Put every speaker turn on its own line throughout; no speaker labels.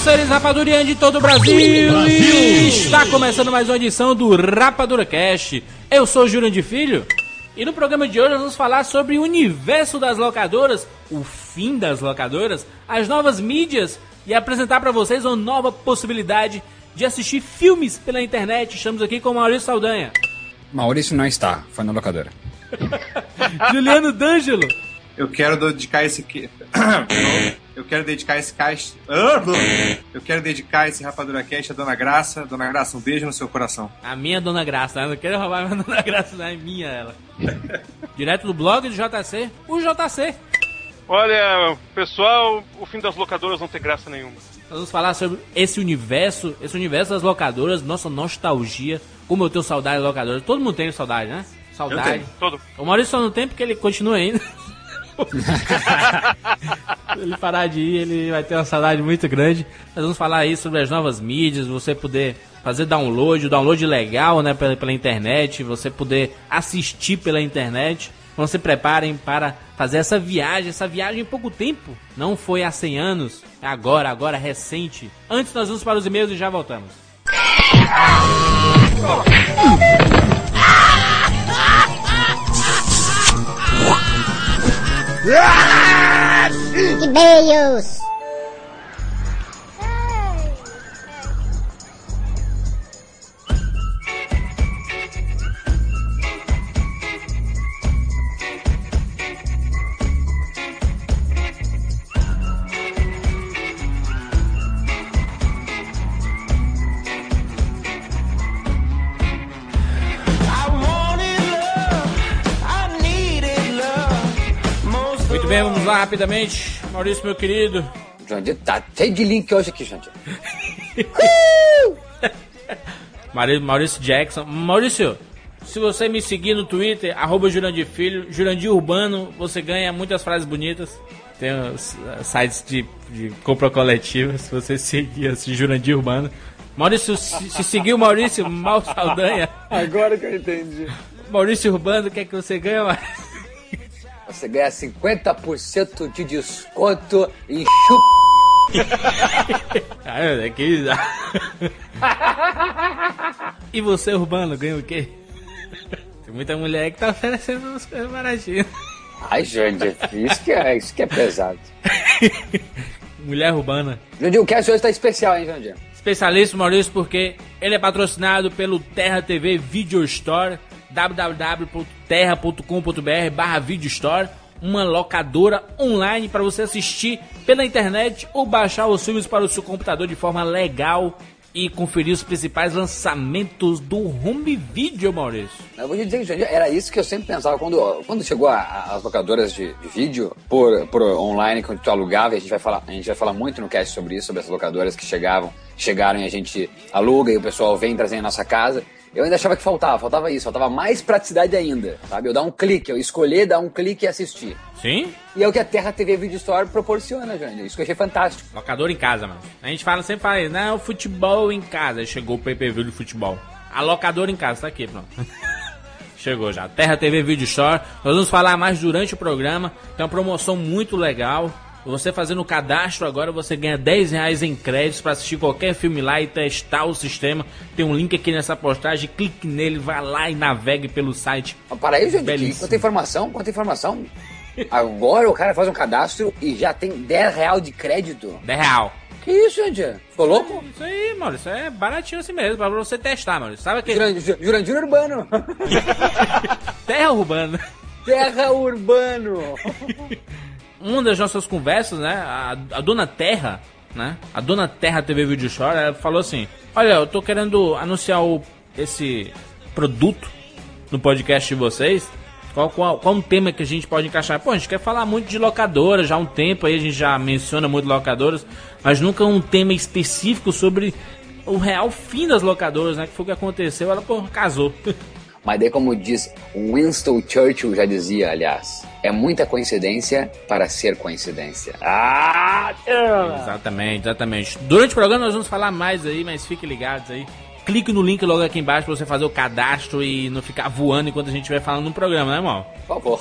Seres rapadurianos de todo o Brasil. E Está começando mais uma edição do Rapadura Cast. Eu sou o Jurandir Filho. E no programa de hoje nós vamos falar sobre o universo das locadoras, o fim das locadoras, as novas mídias e apresentar para vocês uma nova possibilidade de assistir filmes pela internet. Estamos aqui com o Maurício Saldanha,
Maurício não está, foi na locadora.
Juliano D'Angelo,
Eu quero dedicar esse que. Eu quero dedicar esse cast. Eu quero dedicar esse Rapadura Cast à Dona Graça. Dona Graça, um beijo no seu coração.
a minha Dona Graça. Eu não quero roubar a minha Dona Graça, não é minha ela. Direto do blog do JC, o JC.
Olha, pessoal, o fim das locadoras não tem graça nenhuma.
Nós vamos falar sobre esse universo, esse universo das locadoras, nossa nostalgia, como eu tenho saudade de locadoras. Todo mundo tem saudade, né? Saudade.
tenho.
Todo.
O Maurício só não tem porque ele continua ainda. Ele parar de ir, ele vai ter uma saudade muito grande. Nós vamos falar aí sobre as novas mídias, você poder fazer download, o download legal, né, pela, pela internet, você poder assistir pela internet. Então se preparem para fazer essa viagem, essa viagem em pouco tempo. Não foi há 100 anos, é agora, agora é recente. Antes nós vamos para os e-mails e já voltamos.
E-mails.
Rapidamente. Maurício, meu querido,
Jandir tá cheio de link hoje aqui, Jandir.
Mauri- Maurício Jackson. Maurício, se você me seguir no Twitter, arroba Jurandir Filho, Jurandir Urbano, você ganha muitas frases bonitas. Tem os uh, sites de, de compra coletiva, se você seguir assim, Jurandir Urbano. Maurício, se, se seguir o Maurício Mal Saldanha,
Agora que eu entendi.
Maurício Urbano, o que é que você ganha, Maurício?
Você ganha 50% de desconto em chup.
Ah, é que... e você, Urbano, ganha o quê? Tem muita mulher que tá oferecendo umas coisas baratinhas.
Ai, Jandir, isso que é, isso que é pesado.
Mulher urbana.
Jandir, o cast hoje tá especial, hein, Jandir?
Especialista Maurício porque ele é patrocinado pelo Terra TV Video Store, www.terra.com.br barra Video Store, uma locadora online para você assistir pela internet ou baixar os filmes para o seu computador de forma legal e conferir os principais lançamentos do home video, Maurício.
Eu vou te dizer que era isso que eu sempre pensava quando, quando chegou a- a- as locadoras de, de vídeo por, por online, quando tu alugava, e a gente vai falar, a gente vai falar muito no cast sobre isso, sobre essas locadoras que chegavam, chegaram e a gente aluga e o pessoal vem trazer em nossa casa. Eu ainda achava que faltava, faltava isso, faltava mais praticidade ainda, sabe? Eu dar um clique, eu escolher, dar um clique e assistir.
Sim?
E é o que a Terra TV Video Store proporciona, Jandir. Isso que eu achei fantástico.
Locador em casa, mano. A gente fala, sempre fala isso, não, futebol em casa. Chegou o PPV do futebol. A locadora em casa, tá aqui, pronto. Chegou já. Terra TV Video Store. Nós vamos falar mais durante o programa. Tem uma promoção muito legal. Você fazendo o cadastro agora, você ganha 10 reais em créditos para assistir qualquer filme lá e testar o sistema. Tem um link aqui nessa postagem. Clique nele, vá lá e navegue pelo site.
Mas para aí, Jandir,
Belíssimo.
quanta informação, quanta informação. Agora o cara faz um cadastro e já tem 10 real de crédito.
10 real.
Que isso, Jandir? Ficou louco?
Isso aí, mano. Isso é baratinho assim mesmo, pra você testar, mano. Sabe aquele
Jurandir, Jurandir Urbano.
terra urbana?
Terra Urbano.
uma das nossas conversas, né? A, a dona Terra, né? A dona Terra TV Video Store, ela falou assim: Olha, eu tô querendo anunciar o, esse produto no podcast de vocês. Qual, qual, qual um tema que a gente pode encaixar? Pô, a gente quer falar muito de locadoras, já há um tempo aí a gente já menciona muito locadoras, mas nunca um tema específico sobre o real fim das locadoras, né? Que foi o que aconteceu, ela, pô, casou.
Mas daí, como diz Winston Churchill, já dizia, aliás, é muita coincidência para ser coincidência. Ah!
Exatamente, exatamente. Durante o programa nós vamos falar mais aí, mas fiquem ligados aí. Clique no link logo aqui embaixo pra você fazer o cadastro e não ficar voando enquanto a gente estiver falando no programa, né, irmão?
Por favor.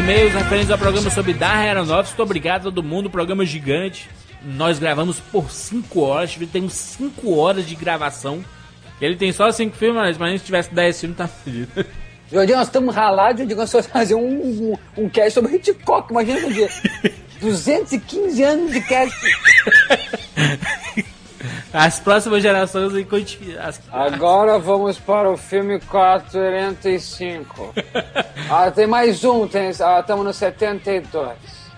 E-mails referentes ao programa sobre Darren Aeronáutica. Muito obrigado a todo mundo. Programa gigante. Nós gravamos por 5 horas. Temos 5 horas de gravação. Ele tem só 5 filmes, mas se tivesse 10 filmes, tá fudido.
Jordi, nós estamos ralados, Jordi, nós fazer um, um, um cast sobre Hitchcock, imagina um dia. 215 anos de cast.
As próximas gerações continu- as-
Agora vamos para o filme 45. Ah, tem mais um, tem, ah, estamos no 72.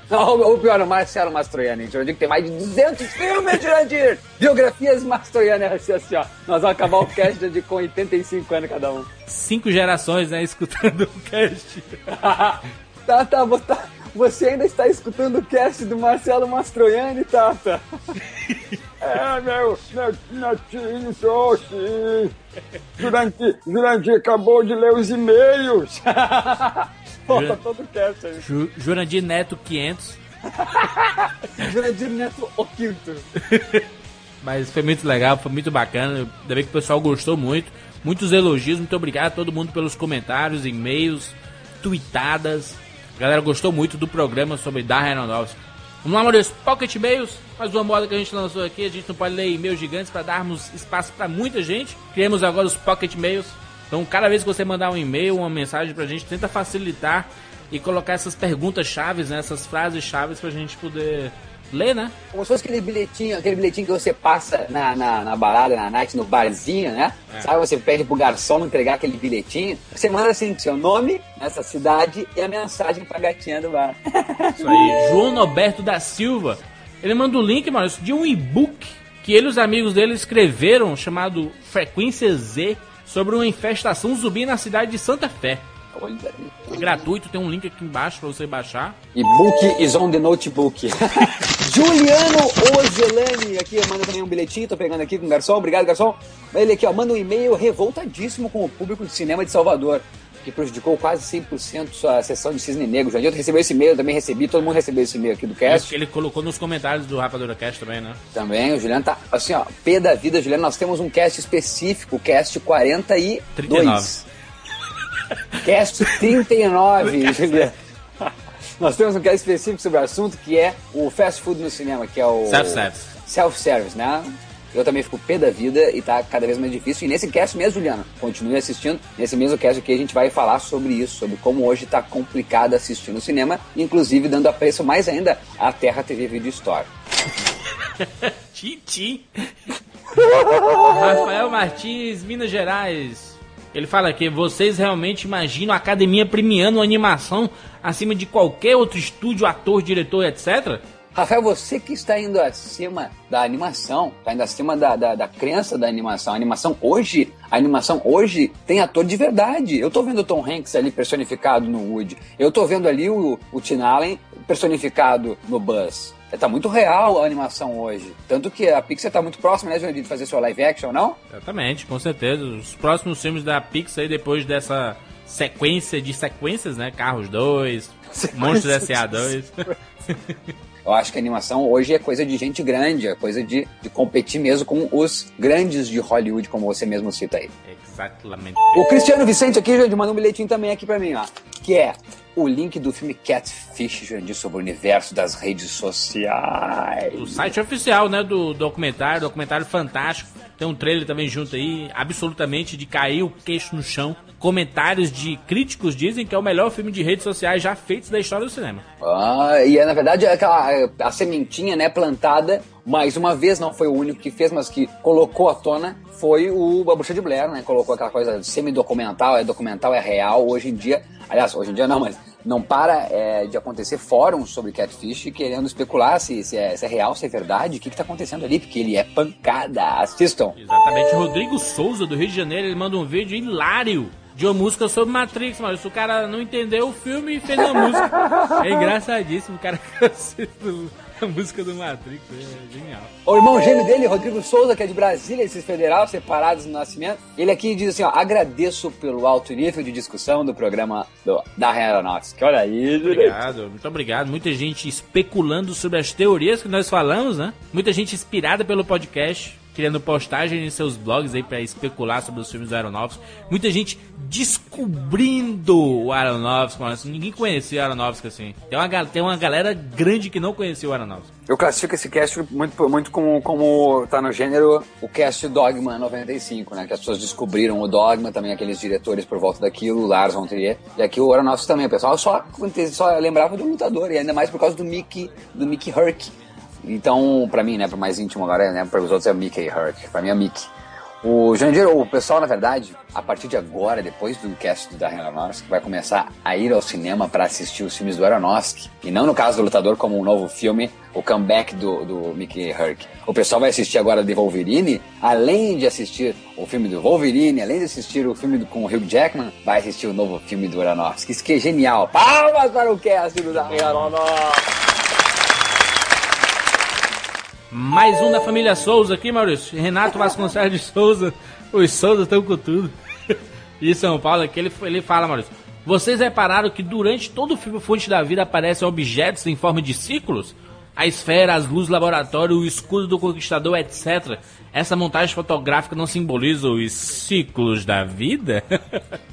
Não, o pior, o Marcelo Mastroianni. Jurandir, que tem mais de 200 filmes, Jurandir! Biografias Mastroianni, assim, assim, ó. Nós vamos acabar o cast de com 85 anos cada um.
cinco gerações, né, escutando o cast.
Tata, tá, você- você ainda está escutando o cast do Marcelo Mastroianni, Tata? É, meu, meu netinho trouxe. Jurandir, Jurandir acabou de ler os e-mails. Volta todo o cast aí.
Ju- Jurandir Neto 500.
Jurandir Neto, o quinto.
Mas foi muito legal, foi muito bacana. Ainda bem que o pessoal gostou muito. Muitos elogios, muito obrigado a todo mundo pelos comentários, e-mails, tweetadas. A galera gostou muito do programa sobre Darren Aeronáutica. Vamos lá, Maurício, Pocket Mails, mais uma moda que a gente lançou aqui. A gente não pode ler e-mails gigantes para darmos espaço para muita gente. Criamos agora os Pocket Mails. Então, cada vez que você mandar um e-mail, uma mensagem pra gente, tenta facilitar e colocar essas perguntas chaves, né, essas frases chaves pra gente poder ler, né?
Como se fosse aquele bilhetinho, aquele bilhetinho que você passa na, na, na balada, na night, no barzinho, né? Sabe, você pede pro garçom entregar aquele bilhetinho. Você manda assim, seu nome, nessa cidade e a mensagem pra gatinha do bar.
Isso aí, João Norberto da Silva. Ele manda o link, mano, de um e-book que ele e os amigos dele escreveram chamado Frequência Z sobre uma infestação zumbi na cidade de Santa Fé.
Aí.
Gratuito, tem um link aqui embaixo pra você baixar.
E book is on the notebook. Juliano Ozelani, aqui manda também um bilhetinho, tô pegando aqui com o garçom, obrigado garçom. Ele aqui, ó, manda um e-mail revoltadíssimo com o público de cinema de Salvador, que prejudicou quase 100% sua sessão de Cisne Negro. Jandir recebeu esse e-mail, eu também recebi, todo mundo recebeu esse e-mail aqui do
Ele,
cast.
ele colocou nos comentários do Rapadura Cast também, né?
Também, o Juliano tá, assim, ó, pé da vida, Juliano, nós temos um cast específico, cast 42.
39.
Cast 39, Juliano. Nós temos um cast específico sobre o assunto que é o fast food no cinema, que é o.
Self-service.
Self-service, né? Eu também fico pé da vida e tá cada vez mais difícil. E nesse cast mesmo, Juliano, continue assistindo. Nesse mesmo cast aqui a gente vai falar sobre isso, sobre como hoje tá complicado assistir no cinema, inclusive dando apreço mais ainda à Terra TV Video Store.
Titi. Rafael Martins, Minas Gerais. Ele fala aqui, vocês realmente imaginam a academia premiando animação acima de qualquer outro estúdio, ator, diretor, etc?
Rafael, você que está indo acima da animação, está indo acima da, da, da crença da animação. A animação hoje, a animação hoje tem ator de verdade. Eu tô vendo o Tom Hanks ali personificado no Woody. Eu tô vendo ali o, o Tim Allen personificado no Buzz. Tá muito real a animação hoje. Tanto que a Pixar tá muito próxima, né, Jurandir, de fazer sua live action, não?
Exatamente, com certeza. Os próximos filmes da Pixar aí, depois dessa sequência de sequências, né? Carros 2, Monstros S.A. 2.
Eu acho que a animação hoje é coisa de gente grande, é coisa de, de competir mesmo com os grandes de Hollywood, como você mesmo cita aí.
Exatamente.
O Cristiano Vicente aqui, Jandir, mandou um bilhetinho também aqui pra mim, ó. Que é o link do filme Catfish, Jandir, sobre o universo das redes sociais.
O site oficial, né, do documentário, documentário fantástico. Tem um trailer também junto aí, absolutamente de cair o queixo no chão. Comentários de críticos dizem que é o melhor filme de redes sociais já feitos da história do cinema.
Ah, e é, na verdade é aquela a sementinha, né, plantada mais uma vez, não foi o único que fez, mas que colocou à tona foi o A Bruxa de Blair, né? Colocou aquela coisa semi-documental, é documental, é real. Hoje em dia, aliás, hoje em dia não, mas não para é, de acontecer fóruns sobre Catfish querendo especular se, se, é, se é real, se é verdade, o que, que tá acontecendo ali, porque ele é pancada. Assistam.
Exatamente. Rodrigo Souza, do Rio de Janeiro, ele manda um vídeo hilário de uma música sobre Matrix, mano. Se o cara não entendeu o filme e fez uma música. É engraçadíssimo, o cara a música do Matrix. É genial.
O irmão gêmeo dele, Rodrigo Souza, que é de Brasília, esses federal, separados no nascimento, ele aqui diz assim, ó, agradeço pelo alto nível de discussão do programa do, da Aeronáutica. Olha aí.
Obrigado, muito obrigado. Muita gente especulando sobre as teorias que nós falamos, né? Muita gente inspirada pelo podcast, criando postagem em seus blogs aí pra especular sobre os filmes do Aronofsky. Muita gente descobrindo o Aronofsky. Assim, Ninguém conhecia o Aronofsky assim. Tem uma, tem uma galera grande que não conhecia o Aronofsky.
Eu classifico esse cast muito, muito como, como tá no gênero o cast Dogma 95, né? Que as pessoas descobriram o Dogma, também aqueles diretores por volta daquilo, Lars von Trier. E aqui o Aronofsky também, o pessoal só, só lembrava do lutador, e ainda mais por causa do Mickey, do Mickey Herc. Então, pra mim, né, pro mais íntimo agora, né, para os outros é Mickey Herc, pra mim é Mickey. O Jandir, o pessoal, na verdade, a partir de agora, depois do cast da Aronofsky, vai começar a ir ao cinema para assistir os filmes do Aronofsky. E não no caso do Lutador como um novo filme, o comeback do, do Mickey Herc. O pessoal vai assistir agora de Wolverine, além de assistir o filme do Wolverine, além de assistir o filme do, com o Hugh Jackman, vai assistir o novo filme do Aronofsky. Isso que é genial. Palmas para o cast do Aronofsky.
Mais um da família Souza aqui, Maurício. Renato Vasconcelos de Souza. Os Souza estão com tudo. E São Paulo aqui, ele, ele fala, Maurício. Vocês repararam que durante todo o filme Fonte da Vida aparecem objetos em forma de círculos? A esfera, as luzes do laboratório, o escudo do conquistador, etc. Essa montagem fotográfica não simboliza os ciclos da vida?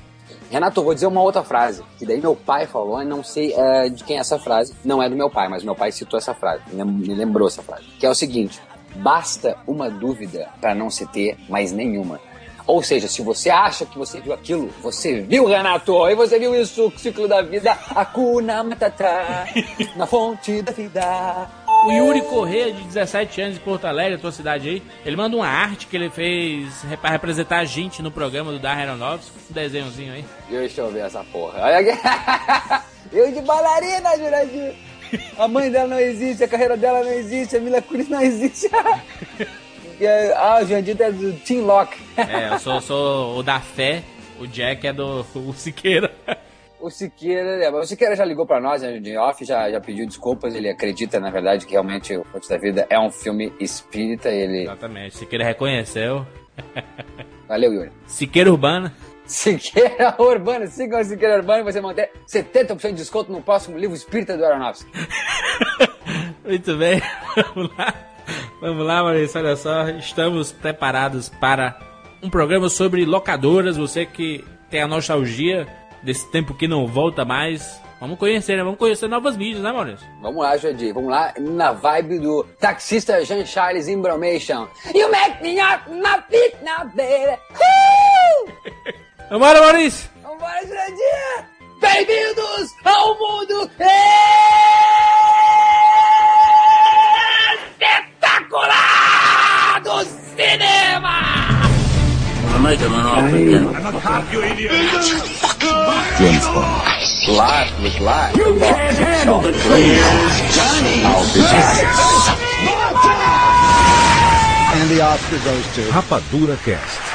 Renato, eu vou dizer uma outra frase, que daí meu pai falou, e não sei é, de quem é essa frase. Não é do meu pai, mas meu pai citou essa frase, me lem- me lembrou essa frase. Que é o seguinte: basta uma dúvida para não se ter mais nenhuma. Ou seja, se você acha que você viu aquilo, você viu, Renato, e você viu isso, o ciclo da vida, Hakuna Matata, na fonte da vida.
O Yuri Corrêa, de 17 anos, de Porto Alegre, a tua cidade aí, ele manda uma arte que ele fez pra representar a gente no programa do Darren Aronofsky, um desenhozinho aí.
Deixa eu ver essa porra. Olha aqui. Eu de bailarina, Jurandir. A mãe dela não existe, a carreira dela não existe, a Mila Kunis não existe. Ah, o Jurandir é do Team Lock.
É, eu sou, sou o da fé, o Jack é do o Siqueira.
O Siqueira, é, o Siqueira já ligou pra nós, né, de off, já, já pediu desculpas, ele acredita, na verdade, que realmente o Fonte da Vida é um filme espírita, ele...
Exatamente, Siqueira reconheceu.
Valeu, Yuri.
Siqueira Urbana.
Siqueira Urbano, siga o Siqueira Urbano e você manter 70% de desconto no próximo livro espírita do Aronofsky.
Muito bem, vamos lá. Vamos lá, Maurício, olha só, estamos preparados para um programa sobre locadoras. Você que tem a nostalgia desse tempo que não volta mais. Vamos conhecer, né? Vamos conhecer novas mídias, né, Maurício?
Vamos lá, Jandir, vamos lá na vibe do taxista Jean Charles Imbromation. You make me up my feet now, baby. Uh!
Vambora, Maurício!
Vambora, Jurandir! Bem-vindos ao mundo espetacular do cinema! Life was life. You can't handle the Johnny! I'll be back.
And the Oscar goes to.
Rapadura Cast.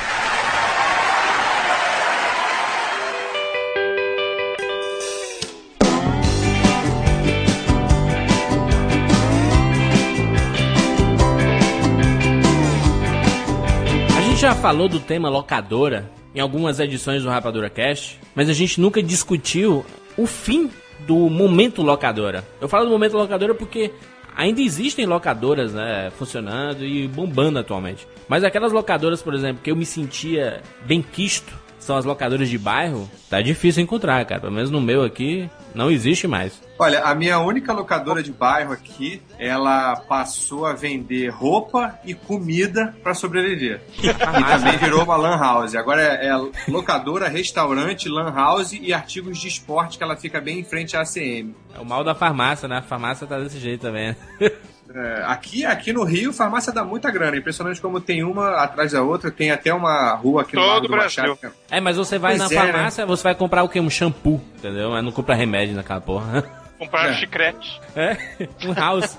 Já falou do tema locadora em algumas edições do Rapadura Cast, mas a gente nunca discutiu o fim do momento locadora. Eu falo do momento locadora porque ainda existem locadoras né, funcionando e bombando atualmente. Mas aquelas locadoras, por exemplo, que eu me sentia bem quisto são as locadoras de bairro, tá difícil encontrar, cara. Pelo menos no meu aqui, não existe mais.
Olha, a minha única locadora de bairro aqui, ela passou a vender roupa e comida pra sobreviver. E também virou uma lan house. Agora é, é locadora, restaurante, lan house e artigos de esporte que ela fica bem em frente à ACM.
É o mal da farmácia, né? A farmácia tá desse jeito também.
É, aqui, aqui no Rio, farmácia dá muita grana. Impressionante como tem uma atrás da outra. Tem até uma rua aqui no
Todo
lado do
Brasil.
Machado. que é-
É, mas você vai
Pois
na
é,
farmácia, você vai comprar o quê? Um shampoo, entendeu? Mas não compra remédio naquela porra.
Comprar
É.
chiclete.
É, um house.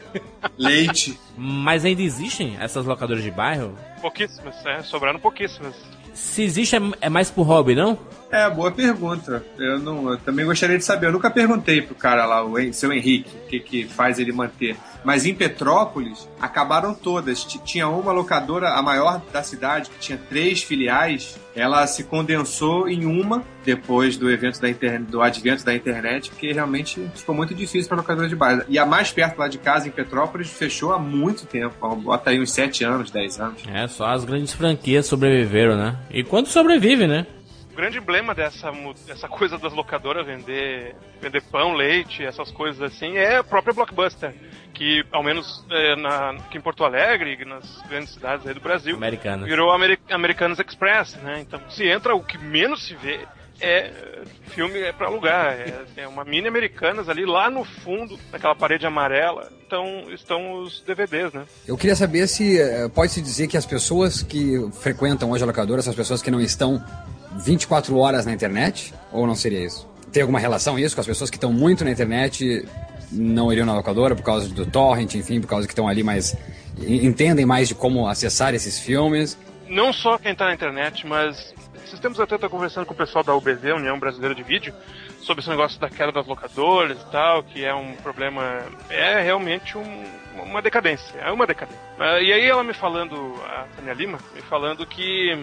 Leite.
Mas ainda existem essas locadoras de bairro?
Pouquíssimas, é, sobraram pouquíssimas.
Se existe, é, é mais por hobby, não?
É, boa pergunta. Eu, não, eu também gostaria de saber. Eu nunca perguntei pro cara lá, o seu Henrique, o que, que faz ele manter. Mas em Petrópolis, acabaram todas. Tinha uma locadora, a maior da cidade, que tinha três filiais. Ela se condensou em uma depois do evento da internet, do advento da internet, porque realmente ficou muito difícil para locadora de bairro. E a mais perto lá de casa, em Petrópolis, fechou há muito tempo. Bota aí uns sete anos, dez anos.
É, só as grandes franquias sobreviveram, né? E quando sobrevive, né?
O grande emblema dessa, dessa coisa das locadoras vender, vender pão, leite, essas coisas assim, é a própria Blockbuster. Que, ao menos é, na, aqui em Porto Alegre e nas grandes cidades aí do Brasil,
Americanas.
virou Ameri Americanas Express, né? Então, se entra, o que menos se vê é filme é para alugar. É, é uma mini Americanas ali, lá no fundo, naquela parede amarela, então, estão os DVDs, né?
Eu queria saber se eh, pode-se dizer que as pessoas que frequentam hoje a locadora são as pessoas que não estão 24 horas na internet? Ou não seria isso? Tem alguma relação isso com as pessoas que estão muito na internet não iriam na locadora por causa do torrent, enfim, por causa que estão ali mais en- entendem mais de como acessar esses filmes?
não só quem tá na internet, mas esses tempos até conversando com o pessoal da UBV, União Brasileira de Vídeo, sobre esse negócio da queda das locadoras e tal, que é um problema, é realmente um- uma decadência, é uma decadência. Ah, e aí ela me falando, a Tânia Lima, me falando que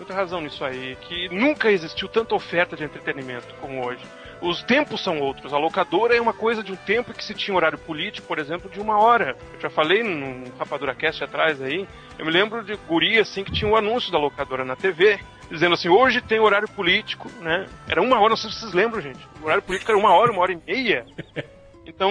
muita razão nisso aí, que nunca existiu tanta oferta de entretenimento como hoje. Os tempos são outros. A locadora é uma coisa de um tempo que se tinha horário político, por exemplo, de uma hora. Eu já falei num Rapadura Cast atrás aí. Eu me lembro de guri assim que tinha um anúncio da locadora na TV, dizendo assim: hoje tem horário político, né? Era uma hora, não sei se vocês lembram, gente. O horário político era uma hora, uma hora e meia. Então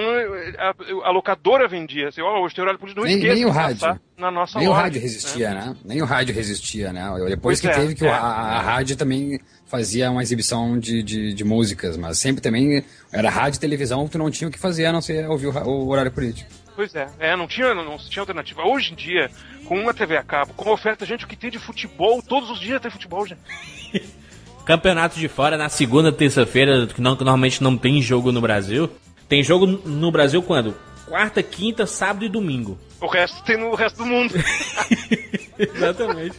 a, a locadora vendia assim: ó, hoje tem horário político, não
Nem-
esqueça
nem o rádio.
passar na nossa
Nem o
loja,
rádio resistia, né? Nem o rádio resistia, né? Depois
Pois
que
é,
teve que o-
é.
a, a rádio também fazia uma exibição de, de, de músicas, mas sempre também era rádio e televisão, tu não tinha o que fazer a não ser ouvir o, o horário político.
Pois é, é não, tinha, não, tinha alternativa. Hoje em dia, com uma TV a cabo, com oferta, gente, o que tem de futebol, todos os dias tem futebol, gente.
Campeonato de fora na segunda, terça-feira, que, não, que normalmente não tem jogo no Brasil. Tem jogo no Brasil quando? Quarta, quinta, sábado e domingo.
O resto tem no resto do mundo.
Exatamente.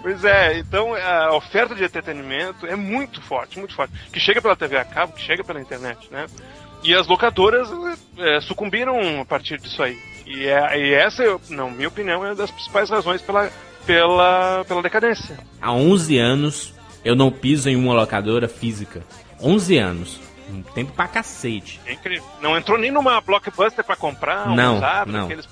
Pois é, então a oferta de entretenimento é muito forte, muito forte. Que chega pela TV a cabo, que chega pela internet, né? E as locadoras é, sucumbiram a partir disso aí. E, é, e essa, eu- na minha opinião, é uma das principais razões pela, pela, pela decadência.
Há 11 anos eu não piso em uma locadora física. 11 anos. Um tempo pra cacete.
É incrível. Não entrou nem numa blockbuster pra comprar um
Não,
usado,
não.
aqueles.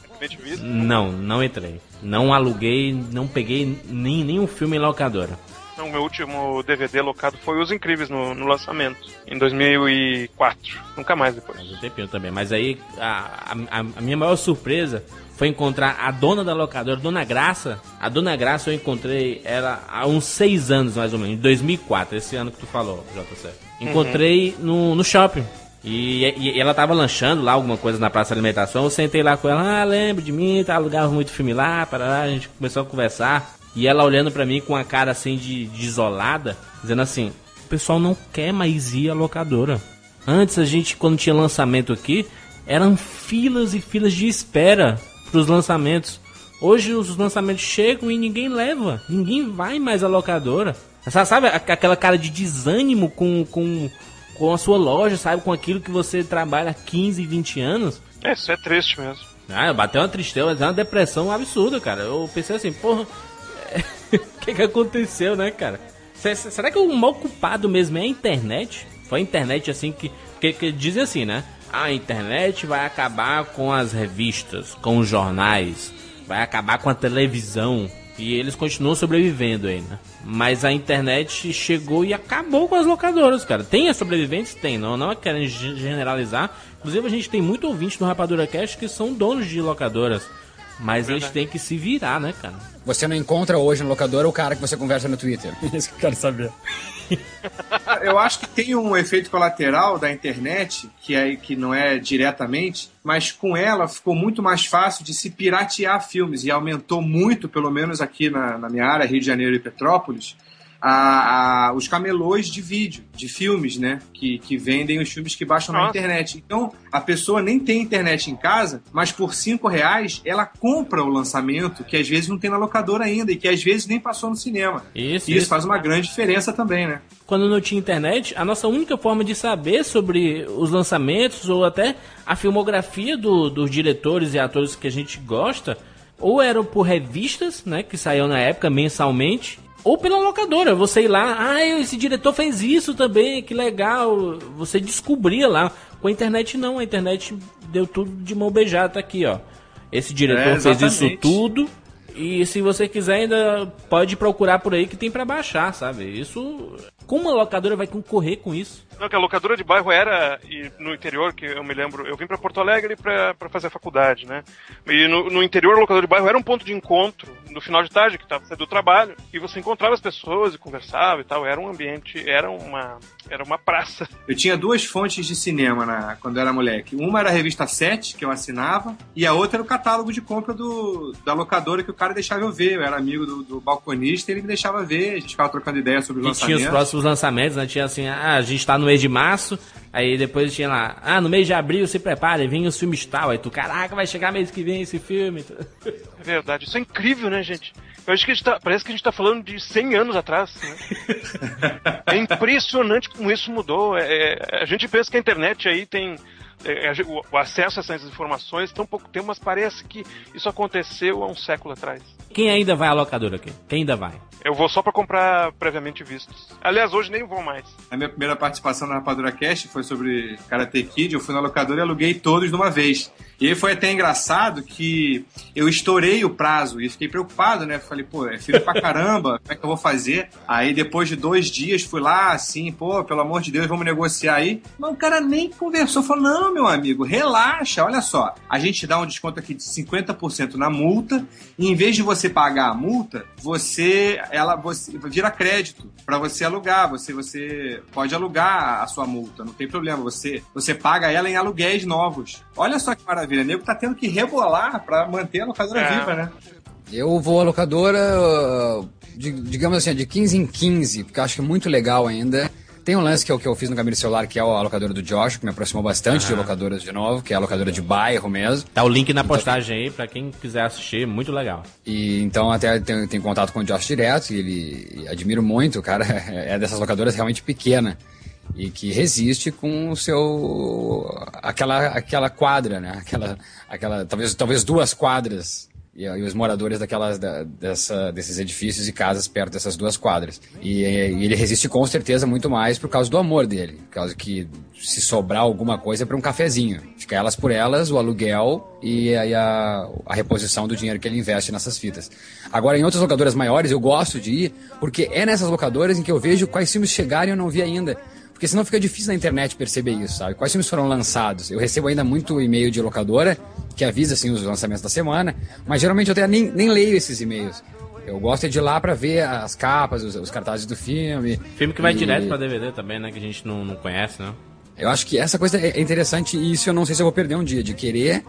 Não, não entrei. Não aluguei, não peguei nem, nenhum filme em locadora.
Então, o meu último DVD locado foi Os Incríveis no, no lançamento, em 2004. Nunca mais depois.
Faz um tempinho também. Mas aí a, a, a minha maior surpresa foi encontrar a dona da locadora, Dona Graça. A Dona Graça eu encontrei ela há uns seis anos mais ou menos, em 2004, esse ano que tu falou, JC. Encontrei no, no shopping. E, e- e ela tava lanchando lá alguma coisa na praça de alimentação. Eu sentei lá com ela, ah, lembro de mim, tá, alugava muito filme lá, parará, a gente começou a conversar. E ela olhando pra mim com a cara assim de, de isolada, dizendo assim: o pessoal não quer mais ir à locadora. Antes a gente, quando tinha lançamento aqui, eram filas e filas de espera para os lançamentos. Hoje os lançamentos chegam e ninguém leva, ninguém vai mais à locadora. Sa- Sabe aquela cara de desânimo com, com, com a sua loja, sabe? Com aquilo que você trabalha há 15, 20 anos?
É, isso é triste mesmo.
Ah, bateu uma tristeza, uma depressão absurda, cara. Eu pensei assim, porra, o que que aconteceu, né, cara? Se- se- Será que o mal culpado mesmo é a internet? Foi a internet assim que, que, que dizem assim, né? A internet vai acabar com as revistas, com os jornais, vai acabar com a televisão. E eles continuam sobrevivendo aí, né? Mas a internet chegou e acabou com as locadoras, cara. Tem as sobreviventes? Tem, não, não é querendo ge- generalizar. Inclusive a gente tem muito ouvinte no Rapadura Cast que são donos de locadoras. Mas eles têm que se virar, né, cara?
Você não encontra hoje no locador o cara que você conversa no Twitter. Isso que eu quero saber.
Eu acho que tem um efeito colateral da internet, que, é, que não é diretamente, mas com ela ficou muito mais fácil de se piratear filmes e aumentou muito, pelo menos aqui na, na minha área, Rio de Janeiro e Petrópolis, a, a- os camelôs de vídeo, de filmes, né? Que, que vendem os filmes que baixam na
Nossa.
internet. Então, a pessoa nem tem internet em casa, mas por cinco reais ela compra o lançamento, que às vezes não tem na locadora ainda, e que às vezes nem passou no cinema.
Isso,
E isso
isso.
faz uma grande diferença também, né?
quando não tinha internet, a nossa única forma de saber sobre os lançamentos ou até a filmografia do- dos diretores e atores que a gente gosta, ou eram por revistas, né, que saíam na época mensalmente, ou pela locadora. Você ir lá, ah, esse diretor fez isso também, que legal. Você descobria lá. Com a internet não, a internet deu tudo de mão beijada tá aqui, ó. Esse diretor
É,
fez isso tudo. E se você quiser, ainda pode procurar por aí que tem pra baixar, sabe? Isso. Como a locadora vai concorrer com isso?
Não, que a locadora de bairro era, e no interior, que eu me lembro, eu vim pra Porto Alegre pra fazer a faculdade, né? E no, no interior, a locadora de bairro era um ponto de encontro, no final de tarde, que tava saindo do trabalho, e você encontrava as pessoas e conversava e tal, era um ambiente, era uma, era uma praça.
Eu tinha duas fontes de cinema na, quando eu era moleque. Uma era a revista 7, que eu assinava, e a outra era o catálogo de compra do, da locadora que o cara deixava eu ver. Eu era amigo do, do balconista e ele me deixava ver, a gente ficava trocando ideia sobre os
E tinha os
lançamentos.
próximos lançamentos, né? Tinha assim, ah, a gente tá no mês de março, aí depois tinha lá, ah, no mês de abril se prepare, vem os filmes tal, aí tu, caraca, vai chegar mês que vem esse filme.
É verdade, isso é incrível, né, gente? Eu acho que a gente tá, parece que a gente tá falando de 100 anos atrás, né? é impressionante como isso mudou. É, é, a gente pensa que a internet aí tem é, gen- o, o acesso a essas informações tão pouco tempo, mas parece que isso aconteceu há um século atrás.
Quem ainda vai à locadora aqui? Quem ainda vai?
Eu vou só pra comprar previamente vistos. Aliás, hoje nem vou mais.
A minha primeira participação na Rapadura Cast foi sobre Karate Kid. Eu fui na locadora e aluguei todos de uma vez. E aí foi até engraçado que eu estourei o prazo e fiquei preocupado, né? Falei, pô, é filho pra caramba, como é que eu vou fazer? Aí depois de dois dias fui lá, assim, pô, pelo amor de Deus, vamos negociar aí. Mas o cara nem conversou, falou, não, meu amigo, relaxa, olha só. A gente dá um desconto aqui de 50% na multa e em vez de você pagar a multa, você, ela, você vira crédito pra você alugar. Você, você pode alugar a sua multa, não tem problema. Você, você paga ela em aluguéis novos. Olha só que maravilha, nego tá tendo que rebolar pra manter a locadora
É.
viva, né?
Eu vou à locadora, de- digamos assim, de 15 em 15, porque eu acho que é muito legal ainda. Tem um lance que eu, que eu fiz no caminho do celular, que é a locadora do Josh, que me aproximou bastante de locadoras de novo, que é a locadora de bairro mesmo.
Tá o link na postagem aí pra quem quiser assistir, muito legal.
E então até tenho, tenho contato com o Josh direto, e ele e admiro muito, o cara é dessas locadoras realmente pequena e que resiste com o seu aquela aquela quadra, né? Aquela aquela talvez talvez duas quadras e, e os moradores daquelas da- dessa, desses edifícios e casas perto dessas duas quadras. E, e ele resiste com certeza muito mais por causa do amor dele, por causa que se sobrar alguma coisa é para um cafezinho. Fica elas por elas, o aluguel e aí a, a reposição do dinheiro que ele investe nessas fitas. Agora, em outras locadoras maiores, eu gosto de ir, porque é nessas locadoras em que eu vejo quais filmes chegaram e eu não vi ainda. Porque senão fica difícil na internet perceber isso, sabe? Quais filmes foram lançados? Eu recebo ainda muito e-mail de locadora que avisa assim os lançamentos da semana, mas geralmente eu até nem, nem leio esses e-mails. Eu gosto é de ir lá pra ver as capas, os, os cartazes do filme.
Filme que vai
E-
direto pra DVD também, né? Que a gente não, não conhece, né?
Eu acho que essa coisa é interessante e isso eu não sei se eu vou perder um dia, de querer,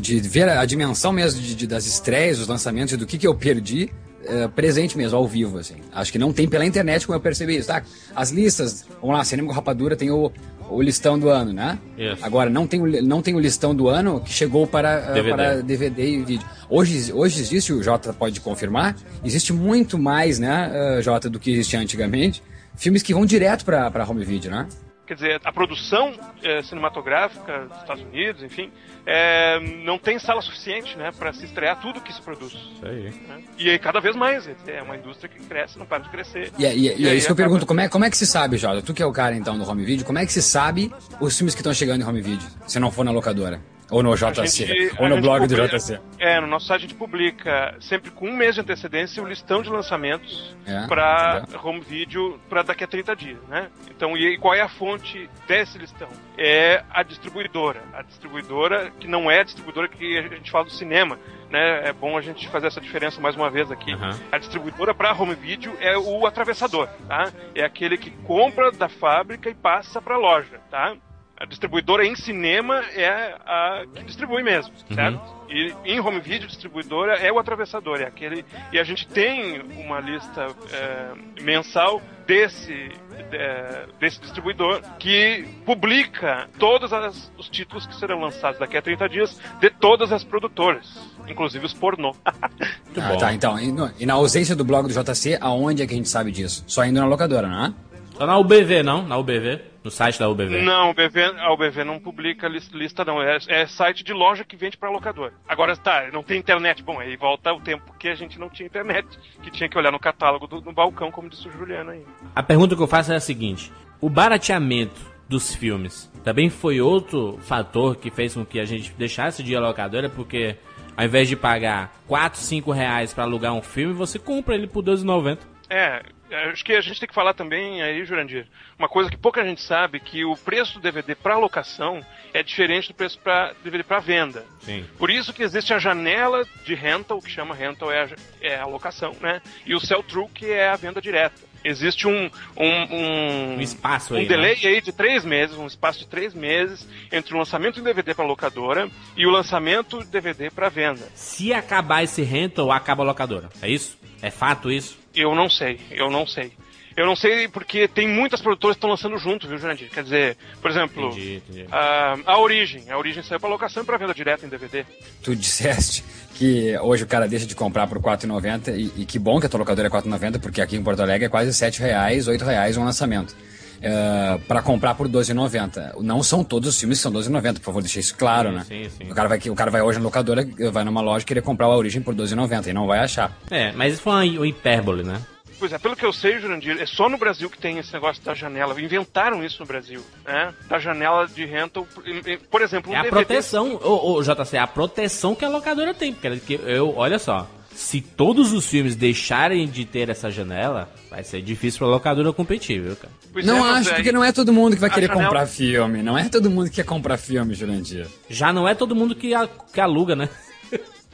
de ver a dimensão mesmo de, de- das estreias, dos lançamentos e do que, que eu perdi é, presente mesmo, ao vivo, assim. Acho que não tem pela internet como eu percebi isso, tá? As listas, vamos lá, Cinema com Rapadura tem o, o listão do ano, né?
Isso.
Agora, não tem, o, não tem o listão do ano que chegou para
DVD.
para DVD e vídeo. Hoje, hoje existe, o Jota pode confirmar, existe muito mais, né, eh, Jota, do que existia antigamente, filmes que vão direto para para home video, né?
Quer dizer, a produção eh, cinematográfica dos Estados Unidos, enfim, eh, não tem sala suficiente, né, para se estrear tudo que se produz.
Isso aí.
né? E aí cada vez mais, é uma indústria que cresce, não para de crescer.
E, é- e, é- e é
aí
isso que eu
acaba-
pergunto, como é, como é que se sabe, Jota? Tu que é o cara então do home video, como é que se sabe os filmes que estão chegando em home video, se não for na locadora? Ou no JC.
gente-
ou no blog do
publica-
JC.
É, no nosso site a gente publica sempre com um mês de antecedência o listão de lançamentos
É,
para home video para daqui a 30 dias, né? Então, e qual é a fonte desse listão? É a distribuidora. A distribuidora que não é a distribuidora que a gente fala do cinema, né? É bom a gente fazer essa diferença mais uma vez aqui.
Aham.
A distribuidora para home video é o atravessador, tá? É aquele que compra da fábrica e passa para a loja, tá? A distribuidora em cinema é a que distribui mesmo, certo? E em home video, distribuidora é o atravessador, é aquele. E a gente tem uma lista é, mensal desse, é, desse distribuidor que publica todos as- os títulos que serão lançados daqui a 30 dias de todas as produtoras, inclusive os pornô.
Ah, tá, então. E, no- e na ausência do blog do JC, aonde é que a gente sabe disso? Só indo na locadora, não é?
Só na UBV, não? Na UBV? No site da UBV.
Não, o BV, a UBV não publica lis- lista, não. É, é site de loja que vende para locador. Agora, tá, não tem internet. Bom, aí volta o tempo que a gente não tinha internet, que tinha que olhar no catálogo do, no balcão, como disse o Juliano aí.
A pergunta que eu faço é a seguinte: o barateamento dos filmes também foi outro fator que fez com que a gente deixasse de ir à locadora, porque ao invés de pagar 4, 5 reais pra alugar um filme, você compra ele por 12,90.
É, acho que a gente tem que falar também aí, Jurandir, uma coisa que pouca gente sabe, que o preço do DVD para locação é diferente do preço para DVD para venda.
Sim.
Por isso que existe a janela de rental, que chama rental é a, é a locação, né? E o sell-through, que é a venda direta. Existe um, um, um,
Um espaço
um
aí, né?
delay aí de três meses, um espaço de três meses entre o lançamento em DVD para locadora e o lançamento de DVD para venda.
Se acabar esse rental, acaba a locadora. É isso? É fato isso?
Eu não sei, eu não sei. Eu não sei porque tem muitas produtoras que estão lançando junto, viu, Jurandir? Quer dizer, por exemplo,
Entendi, entendi.
a, a Origem. A Origem saiu para locação e para venda direta em DVD.
Tu disseste que hoje o cara deixa de comprar por R$ 4,90 e, e que bom que a tua locadora é R$ 4,90 porque aqui em Porto Alegre é quase 7 reais, 8 reais um lançamento. É, para comprar por R$ 12,90. Não são todos os filmes que são R$ 12,90, por favor, deixa isso claro,
Sim,
né?
sim, sim.
O, cara vai, o cara vai hoje na locadora, vai numa loja querer comprar a origem por R$ 12,90 e não vai achar.
É, mas isso foi uma uma hipérbole, né?
Pois é, pelo que eu sei, Jurandir, é só no Brasil que tem esse negócio da janela. Inventaram isso no Brasil, né? Da janela de rental. Por exemplo, um
É a
DVD
proteção, ô, ô, JC, é a proteção que a locadora tem. Porque eu, olha só, se todos os filmes deixarem de ter essa janela, vai ser difícil pra locadora competir, viu, cara?
Pois
não
é,
acho,
é-
porque não é todo mundo que vai
a
querer
janela-
comprar filme. Não é todo mundo que quer comprar filme, Jurandir.
Já não é todo mundo que, a- que aluga, né?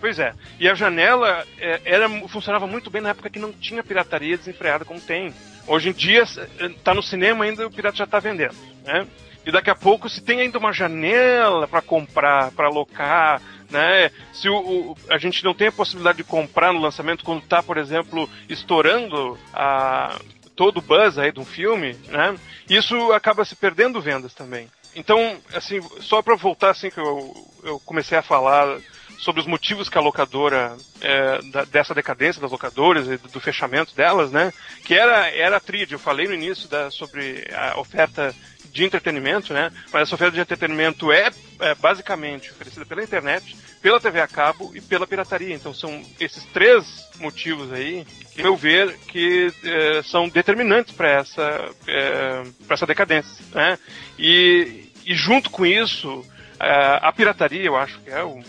Pois é. E a janela é, era, funcionava muito bem na época que não tinha pirataria desenfreada como tem. Hoje em dia, eh, tá no cinema ainda o pirata já tá vendendo, né? E daqui a pouco, se tem ainda uma janela para comprar, para alocar, né? Se o, o- a gente não tem a possibilidade de comprar no lançamento quando tá, por exemplo, estourando a, todo o buzz aí de um filme, né? Isso acaba se perdendo vendas também. Então, assim, só para voltar assim que eu, eu comecei a falar sobre os motivos que a locadora é, da- dessa decadência das locadoras e do, do fechamento delas, né? Que era era a tríade. Eu falei no início da, sobre a oferta de entretenimento, né? Mas essa oferta de entretenimento é, é basicamente oferecida pela internet, pela TV a cabo e pela pirataria. Então são esses três motivos aí, que, meu ver, que eh, são determinantes para essa para essa decadência, né? E, e junto com isso, eh, a pirataria, eu acho que é o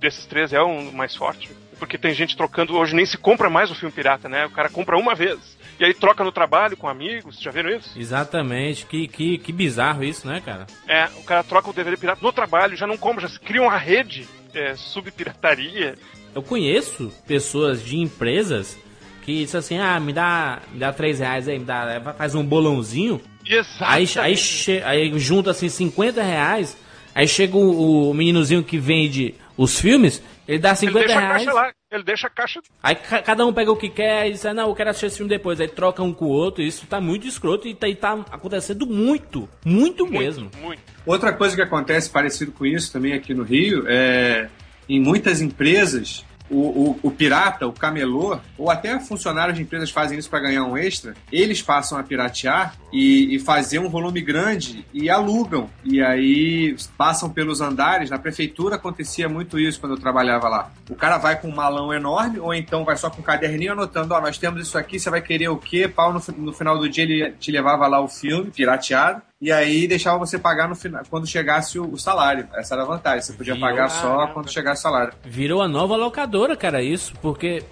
desses três é o mais forte. Porque tem gente trocando, hoje nem se compra mais o filme pirata, né? O cara compra uma vez. E aí troca no trabalho com amigos, já viram isso?
Exatamente, que, que, que bizarro isso, né, cara?
É, o cara troca o DVD pirata no trabalho, já não compra, já se cria uma rede é, sub-pirataria.
Eu conheço pessoas de empresas que dizem assim, ah, me dá, me dá 3 reais aí, me dá, faz um bolãozinho, aí,
exatamente.
aí, che- aí junta assim 50 reais, aí chega o, o meninozinho que vende os filmes, ele dá
ele
50
deixa a
reais,
caixa lá, ele deixa a caixa.
aí ca- cada um pega o que quer e diz, ah, não, eu quero assistir esse filme depois, aí troca um com o outro, isso tá muito escroto e tá, e tá acontecendo muito, muito, mesmo.
Muito, muito.
Outra coisa que acontece parecido com isso também aqui no Rio é em muitas empresas o, o, o pirata, o camelô, ou até funcionários de empresas fazem isso para ganhar um extra, eles passam a piratear e, e fazer um volume grande e alugam. E aí passam pelos andares. Na prefeitura acontecia muito isso quando eu trabalhava lá. O cara vai com um malão enorme, ou então vai só com um caderninho anotando: Ó, nós temos isso aqui, você vai querer o quê? Pau, no, no final do dia ele te levava lá o filme, pirateado. E aí deixava você pagar no final, quando chegasse o, o salário. Essa era a vantagem. Você podia
Virou,
pagar só
caramba.
quando chegasse o salário.
Virou a nova locadora, cara, isso, porque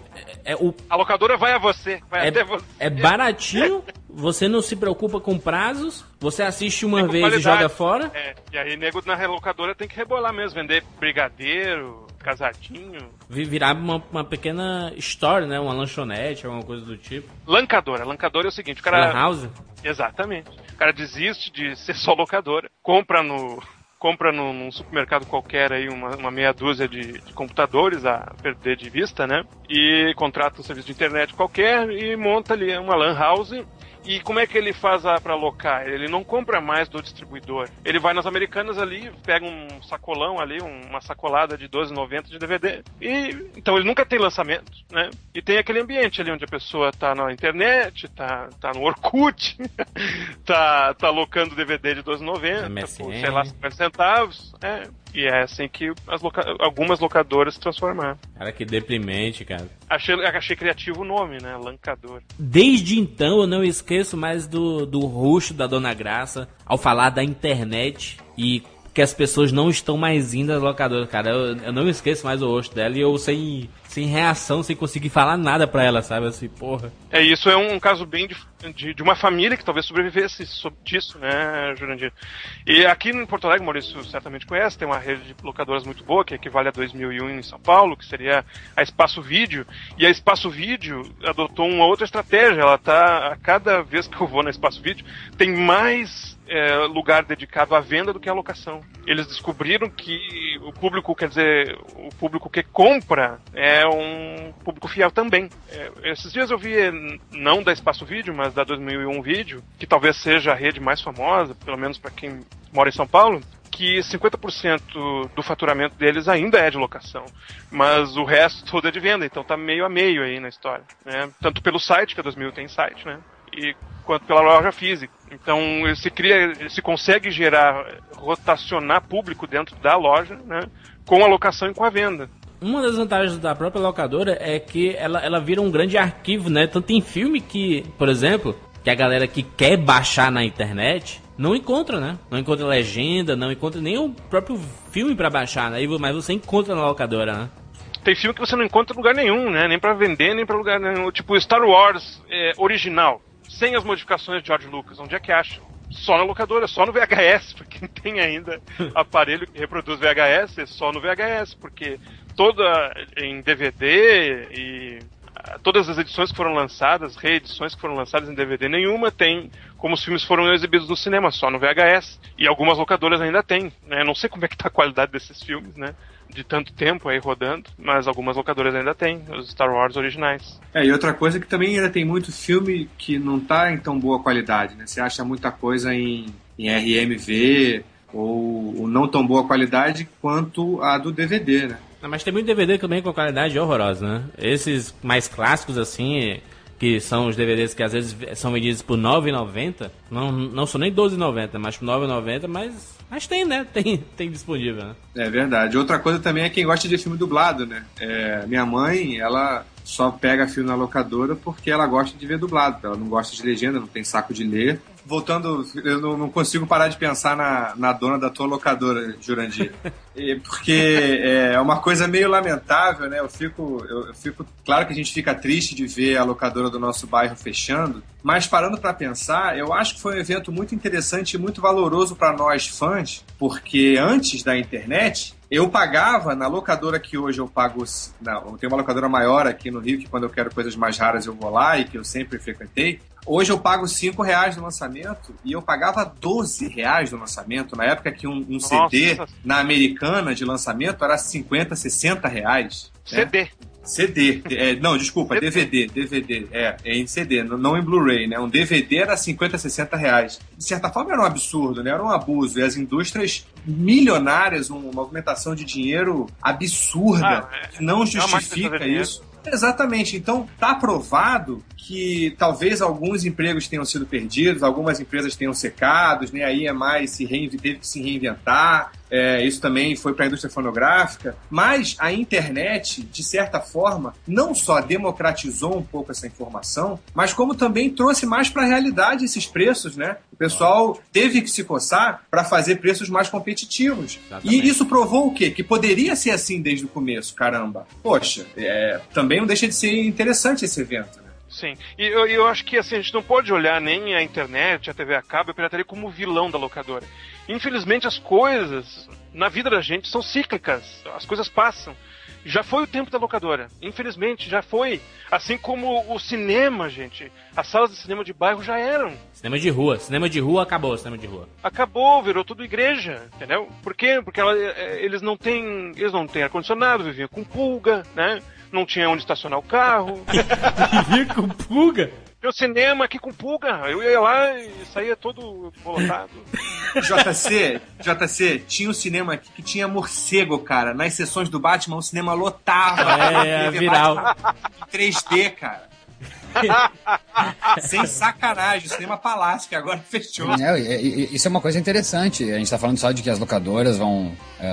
é, é o,
A locadora vai a você, vai até
é,
você.
é baratinho, você não se preocupa com prazos, você assiste uma vez e joga fora.
É, e aí nego na relocadora tem que rebolar mesmo, vender brigadeiro, casadinho.
vi- Virar uma, uma pequena história, né? Uma lanchonete, alguma coisa do tipo.
Lancadora. Lancadora é o seguinte, o
Lan
cara.
house.
Exatamente. O cara desiste de ser só locadora, compra no. Compra num, num supermercado qualquer aí uma, uma meia dúzia de, de computadores a perder de vista, né? E contrata um serviço de internet qualquer e monta ali uma lan house. E como é que ele faz a, pra alocar? Ele não compra mais do distribuidor. Ele vai nas americanas ali, pega um sacolão ali, um- uma sacolada de 12,90 de DVD. E então ele nunca tem lançamento, né? E tem aquele ambiente ali onde a pessoa tá na internet, tá, tá no Orkut, tá, tá alocando DVD de 12,90,
MSN.
por, sei lá, 50 centavos. É. E é assim que loca- algumas locadoras se transformaram.
Cara, que deprimente, cara.
Achei, achei criativo o nome, né? Lancador.
Desde então eu não esqueço mais do, do rosto da Dona Graça ao falar da internet e que as pessoas não estão mais indo às locadoras, cara. Eu, eu não esqueço mais o rosto dela e eu sem, sem reação, sem conseguir falar nada pra ela, sabe? Assim, porra.
É, isso é um caso bem de, de, de uma família que talvez sobrevivesse so- disso, né, Jurandir? E aqui em Porto Alegre, Maurício certamente conhece, tem uma rede de locadoras muito boa, que equivale a 2001 em São Paulo, que seria a Espaço Vídeo. E a Espaço Vídeo adotou uma outra estratégia. Ela tá, a cada vez que eu vou na Espaço Vídeo, tem mais é, lugar dedicado à venda do que à locação. Eles descobriram que o público, quer dizer, o público que compra é um público fiel também. É, esses dias eu vi, não da Espaço Vídeo, mas da 2001 Vídeo, que talvez seja a rede mais famosa, pelo menos para quem mora em São Paulo, que 50% do faturamento deles ainda é de locação, mas o resto todo é de venda, então tá meio a meio aí na história, né? Tanto pelo site, que a 2000 tem site, né? E quanto pela loja física. Então se cria, se consegue gerar, rotacionar público dentro da loja, né? Com a locação e com a venda.
Uma das vantagens da própria locadora é que ela, ela vira um grande arquivo, né? Tanto tem filme que, por exemplo, que a galera que quer baixar na internet não encontra, né? Não encontra legenda, não encontra nem o próprio filme pra baixar, né? Mas você encontra na locadora, né?
Tem filme que você não encontra em lugar nenhum, né? Nem pra vender, nem pra lugar nenhum. Tipo Star Wars é, original, sem as modificações de George Lucas. Onde é que acha? Só na locadora, só no VHS, pra quem tem ainda aparelho que reproduz VHS, é só no VHS, porque toda em DVD e ah, todas as edições que foram lançadas, reedições que foram lançadas em DVD, nenhuma tem como os filmes foram exibidos no cinema, só no VHS. E algumas locadoras ainda têm, né? Não sei como é que tá a qualidade desses filmes, né? De tanto tempo aí rodando, mas algumas locadoras ainda têm, os Star Wars originais.
É, e outra coisa que também ainda tem muito filme que não tá em tão boa qualidade, né? Você acha muita coisa em, em RMV ou, ou não tão boa qualidade quanto a do DVD, né?
Mas tem muito DVD também com qualidade horrorosa, né? Esses mais clássicos, assim, que são os DVDs que às vezes são vendidos por R$ 9,90, não, não são nem R$ 12,90, mas por R$ 9,90, mas, mas tem, né? Tem, tem disponível, né?
É verdade. Outra coisa também é quem gosta de filme dublado, né? É, minha mãe, ela só pega filme na locadora porque ela gosta de ver dublado. Ela não gosta de legenda, não tem saco de ler. Voltando, eu não, consigo parar de pensar na, na dona da tua locadora, Jurandir. E- porque é uma coisa meio lamentável, né? Eu fico, eu, eu fico. Claro que a gente fica triste de ver a locadora do nosso bairro fechando, mas parando para pensar, eu acho que foi um evento muito interessante e muito valoroso para nós fãs, porque antes da internet, eu pagava na locadora que hoje eu pago. Não, tem uma locadora maior aqui no Rio que quando eu quero coisas mais raras eu vou lá e que eu sempre frequentei. Hoje eu pago 5 reais no lançamento e eu pagava 12 reais no lançamento. Na época que um, um CD
Nossa.
na americana de lançamento era 50, 60 reais. né?
CD.
CD. É, não, desculpa, DVD. DVD. É, é em CD, não, não em Blu-ray, né? Um DVD era 50, 60 reais. De certa forma era um absurdo, né? Era um abuso. E as indústrias milionárias, uma movimentação de dinheiro absurda,
Ah, é.
que não
É de
justifica isso. Exatamente. Então, tá provado que talvez alguns empregos tenham sido perdidos, algumas empresas tenham secado, né? Aí é mais se teve que se reinventar. É, isso também foi para a indústria fonográfica, mas a internet, de certa forma, não só democratizou um pouco essa informação, mas como também trouxe mais para a realidade esses preços, né? O pessoal teve que se coçar para fazer preços mais competitivos.
Exatamente.
E isso provou o quê? Que poderia ser assim desde o começo, caramba. Poxa, é, também não deixa de ser interessante esse evento. Né?
Sim. E eu, eu acho que assim, a gente não pode olhar nem a internet, a TV a cabo a pirataria como vilão da locadora. Infelizmente as coisas na vida da gente são cíclicas. As coisas passam. Já foi o tempo da locadora. Infelizmente, já foi. Assim como o cinema, gente. As salas de cinema de bairro já eram.
Cinema de rua. Cinema de rua acabou, cinema de rua.
Acabou, virou tudo igreja, entendeu? Por quê? Porque ela- eh, eles não têm. Eles não têm ar-condicionado, viviam com pulga, né? Não tinha onde estacionar o carro.
Vivia com pulga.
Meu cinema aqui com pulga. Eu ia lá e saía todo bolotado.
JC, JC, tinha um cinema aqui que tinha morcego, cara. Nas sessões do Batman, o cinema lotava.
É,
Teve
viral.
Batman em 3D, cara. Sem sacanagem, o cinema Palácio, que agora fechou.
É, isso é uma coisa interessante. A gente tá falando só de que as locadoras vão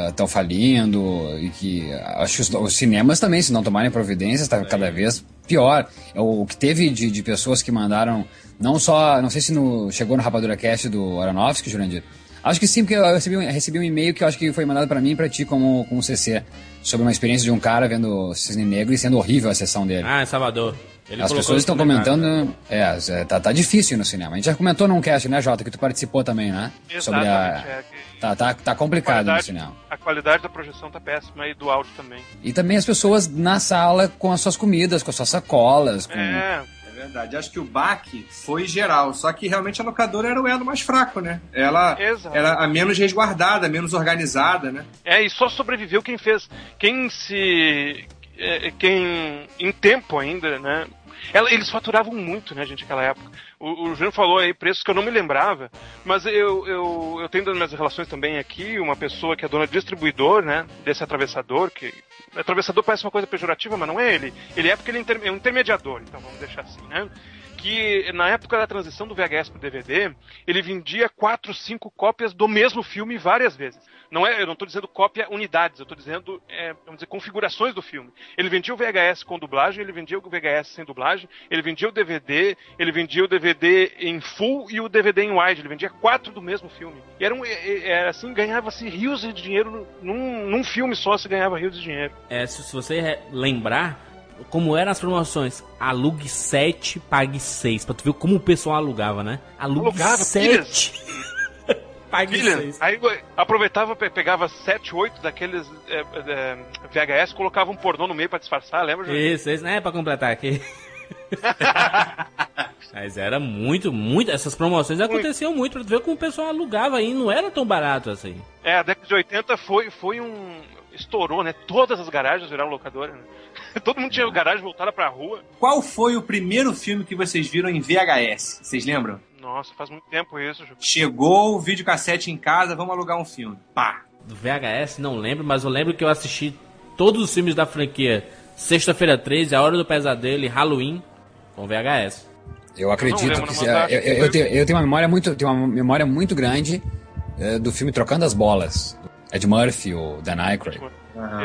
estão falindo e que acho que os, os cinemas também, se não tomarem providências, tá cada vez pior. É O que teve de, de pessoas que mandaram, não só, não sei se no, chegou no Rapadura Cast do Aronofsky, Jurandir. Acho que sim, porque eu recebi, recebi um e-mail que eu acho que foi mandado pra mim e pra ti como, como CC, sobre uma experiência de um cara vendo Cisne Negro e sendo horrível a sessão dele.
Ah, em Salvador. Ele
As pessoas estão comentando. É, é, tá, tá difícil ir no cinema. A gente já comentou num cast, né, Jota, que tu participou também, né? Sobre
Exatamente.
a.
é que
Tá, tá, tá complicado no cinema.
a qualidade da projeção tá péssima e do áudio também.
E também as pessoas na sala com as suas comidas, com as suas sacolas. Com...
É,
É verdade, acho que o baque foi geral, só que realmente a locadora era o elo mais fraco, né? Ela
Exato.
era a menos resguardada, a menos organizada, né?
É, e só sobreviveu quem fez. Quem se. é, Quem. Em tempo ainda, né? Ela- eles faturavam muito, né, gente, naquela época. O, o Júnior falou aí preços que eu não me lembrava, mas eu, eu, eu tenho das minhas relações também aqui uma pessoa que é dona de distribuidor, né, desse atravessador, que. Atravessador parece uma coisa pejorativa, mas não é ele. Ele é porque ele é inter- é um intermediador, então vamos deixar assim, né? que na época da transição do VHS pro DVD, ele vendia quatro, cinco cópias do mesmo filme várias vezes. Não é, eu não estou dizendo cópia unidades, eu estou dizendo, é, vamos dizer, configurações do filme. Ele vendia o VHS com dublagem, ele vendia o VHS sem dublagem, ele vendia o DVD, ele vendia o DVD em full e o DVD em wide. Ele vendia quatro do mesmo filme. E era, um, era assim, ganhava-se rios de dinheiro num, num filme só se ganhava rios de dinheiro.
É, se, se você lembrar como eram as promoções, alugue 7, pague 6. Pra tu ver como o pessoal alugava, né? Alugue
Alugava
7. Pague
Filha,
6.
aí aproveitava, pe- pegava 7, 8 daqueles é, é, VHS, colocava um pornô no meio pra disfarçar, lembra, Júnior?
Isso, isso, né? Pra completar aqui. Mas era muito, muito. Essas promoções aconteciam muito pra tu ver como o pessoal alugava e não era tão barato assim.
É, a década de 80 foi, foi um. Estourou, né? Todas as garagens viraram locadora, né? Todo mundo tinha garagem voltada pra rua.
Qual foi o primeiro filme que vocês viram em VHS? Vocês lembram?
Nossa, faz muito tempo isso, Ju.
Chegou o videocassete em casa, vamos alugar um filme. Pá!
Do VHS, não lembro, mas eu lembro que eu assisti todos os filmes da franquia Sexta-feira 13, A Hora do Pesadelo e Halloween com VHS.
Eu acredito que. se- eu,
que
eu- eu tenho, eu tenho uma memória muito, tenho uma memória muito grande eh, do filme Trocando as Bolas. Ed Murphy, o Dan Aykroyd.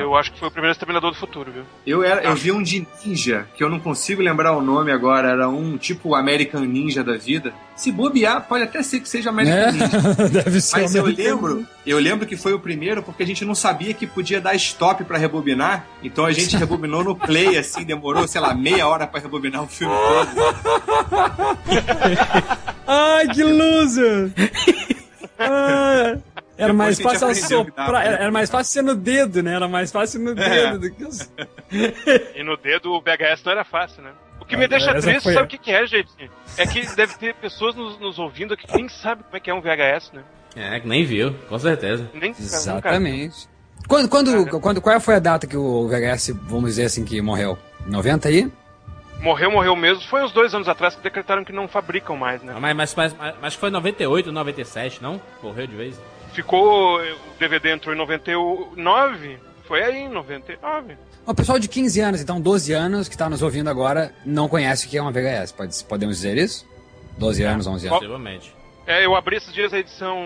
Eu acho que foi o primeiro Exterminador do Futuro, viu?
Eu, era, eu vi um de ninja, que eu não consigo lembrar o nome agora, era um tipo American Ninja da vida. Se bobear, pode até ser que seja American
É,
Ninja.
deve ser.
Mas eu
americano.
lembro, eu lembro que foi o primeiro porque a gente não sabia que podia dar stop pra rebobinar, então a gente rebobinou no play assim, demorou, sei lá, meia hora pra rebobinar o filme todo.
Ai, que loser! Ah, era mais fácil
aprendeu que dava,
soprar,
né?
era era mais fácil ser no dedo, né? Era mais fácil no dedo do que os...
E no dedo o VHS não era fácil, né? O que me
Ah,
deixa
essa
triste,
foi-
sabe o que, que é, gente? É que deve ter pessoas nos, nos ouvindo aqui que nem sabem como é que é um VHS, né?
É, que nem viu, com certeza.
Nem nunca-
Exatamente. Quando, quando, quando, qual foi a data que o VHS, vamos dizer assim, que morreu? 90 aí?
Morreu, morreu mesmo. Foi uns dois anos atrás que decretaram que não fabricam mais, né?
Mas, mas, mas, mas acho que foi 98, 97, não? Morreu de vez.
Ficou. O DVD entrou em 99, Foi aí, em 99.
O pessoal de 15 anos, então 12 anos, que está nos ouvindo agora, não conhece o que é uma VHS. Pode, podemos dizer isso? 12 anos, 11 anos.
Possivelmente.
É, eu abri esses dias a edição,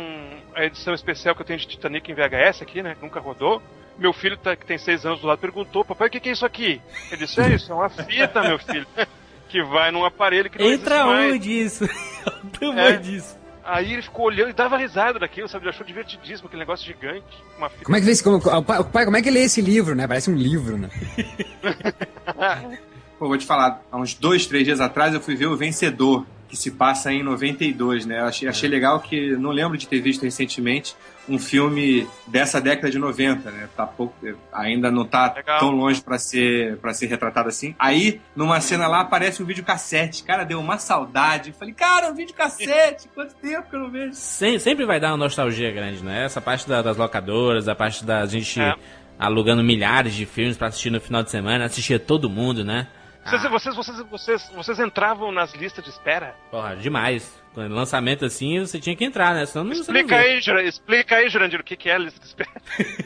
a edição especial que eu tenho de Titanic em VHS aqui, né? que Nunca rodou. Meu filho, tá- que tem seis anos do lado, perguntou: Papai, o que, que é isso aqui? Ele disse: É isso, é uma fita, meu filho. Que vai num aparelho que não
Entra
existe mais.
onde isso? o tamanho
É.
disso.
Aí ele ficou olhando e dava risada daquilo, sabe? Ele achou divertidíssimo aquele negócio gigante. Uma fita.
Como é que vê esse, como, o pai, o pai, como é que lê esse livro, né? Parece um livro, né?
Pô, vou te falar, há uns dois, três dias atrás eu fui ver o Vencedor, que se passa em 92, né? Eu achei, achei legal que não lembro de ter visto recentemente um filme dessa década de 90, né? Tá pouco, ainda não tá
Legal.
tão longe pra ser para ser retratado assim. Aí, numa cena lá aparece um videocassete. Cara, deu uma saudade. Falei, cara, um videocassete, quanto tempo que eu não vejo.
Sem- sempre vai dar uma nostalgia grande, né? Essa parte da- das locadoras, a parte da gente
É.
alugando milhares de filmes pra assistir no final de semana, assistia todo mundo, né?
Vocês,
Ah,
vocês, vocês, vocês, vocês entravam nas listas de espera?
porra, demais. Quando lançamento assim, você tinha que entrar, né? Senão não
Explica aí, Jura- explica aí, Jurandir, o que, que é a lista de espera.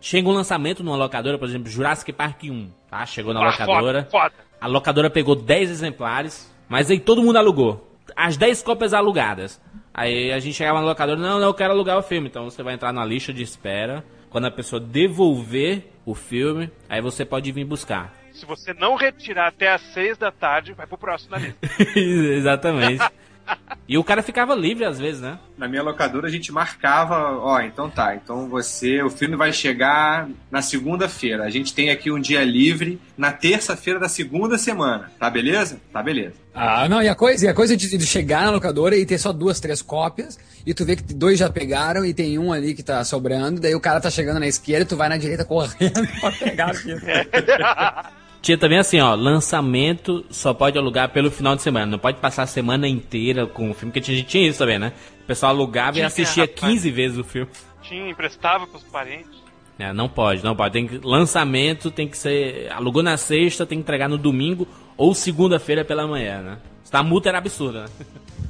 Chega um lançamento numa locadora, por exemplo, Jurassic Park 1, tá? Chegou na
Ah,
locadora.
Foda, foda.
A locadora pegou 10 exemplares, mas aí todo mundo alugou. As 10 cópias alugadas. Aí a gente chegava na locadora, não, não, eu quero alugar o filme. Então você vai entrar na lista de espera. Quando a pessoa devolver o filme, aí você pode vir buscar.
Se você não retirar até às seis da tarde, vai pro próximo na lista.
Exatamente. E o cara ficava livre às vezes, né?
Na minha locadora a gente marcava, ó, então tá, então você, o filme vai chegar na segunda-feira. A gente tem aqui um dia livre na terça-feira da segunda semana, tá beleza? Tá beleza.
Ah, não, e a coisa, e a coisa de, de chegar na locadora e ter só duas, três cópias, e tu vê que dois já pegaram e tem um ali que tá sobrando, daí o cara tá chegando na esquerda e tu vai na direita correndo pra pegar a fita.
Tinha também assim, ó, lançamento só pode alugar pelo final de semana. Não pode passar a semana inteira com o filme, porque a gente tinha isso também, né? O pessoal alugava e
Tinha,
assistia
rapaz.
15 vezes o filme.
Tinha, emprestava pros parentes.
É, não pode, não pode. Tem que, lançamento tem que ser. Alugou na sexta, tem que entregar no domingo ou segunda-feira pela manhã, né? A multa era absurda, né?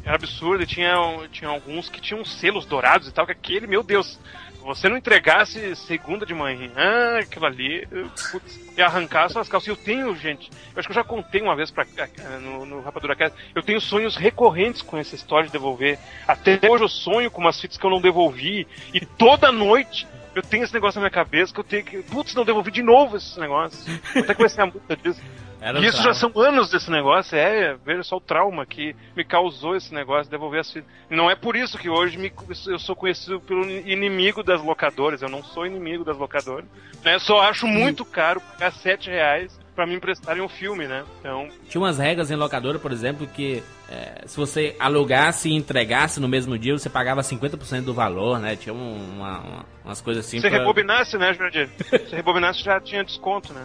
Era absurdo e tinha, tinha alguns que tinham selos dourados e tal, que aquele, meu Deus, você não entregasse segunda de manhã, aquilo ali, eu, putz, ia arrancar suas calças. Eu tenho, gente, eu acho que eu já contei uma vez pra, eh, no, no Rapadura Cast, eu tenho sonhos recorrentes com essa história de devolver. Até hoje eu sonho com umas fitas que eu não devolvi e toda noite eu tenho esse negócio na minha cabeça que eu tenho que, putz, não devolvi de novo esses negócios. Até que vai ser a multa disso.
Era
E isso
trauma.
já são anos desse negócio, é, veja só o trauma que me causou esse negócio de devolver as fitas. Não é por isso que hoje me- eu sou conhecido pelo inimigo das locadoras, eu não sou inimigo das locadoras. Né? Eu só acho muito caro pagar 7 reais pra me emprestarem um filme, né? Então,
Tinha umas regras em locadora, por exemplo, que é, se você alugasse e entregasse no mesmo dia, você pagava 50% do valor, né? Tinha um- uma- uma- umas coisas assim.
se
pra-
rebobinasse, né, Jurandir? Se rebobinasse já tinha desconto, né?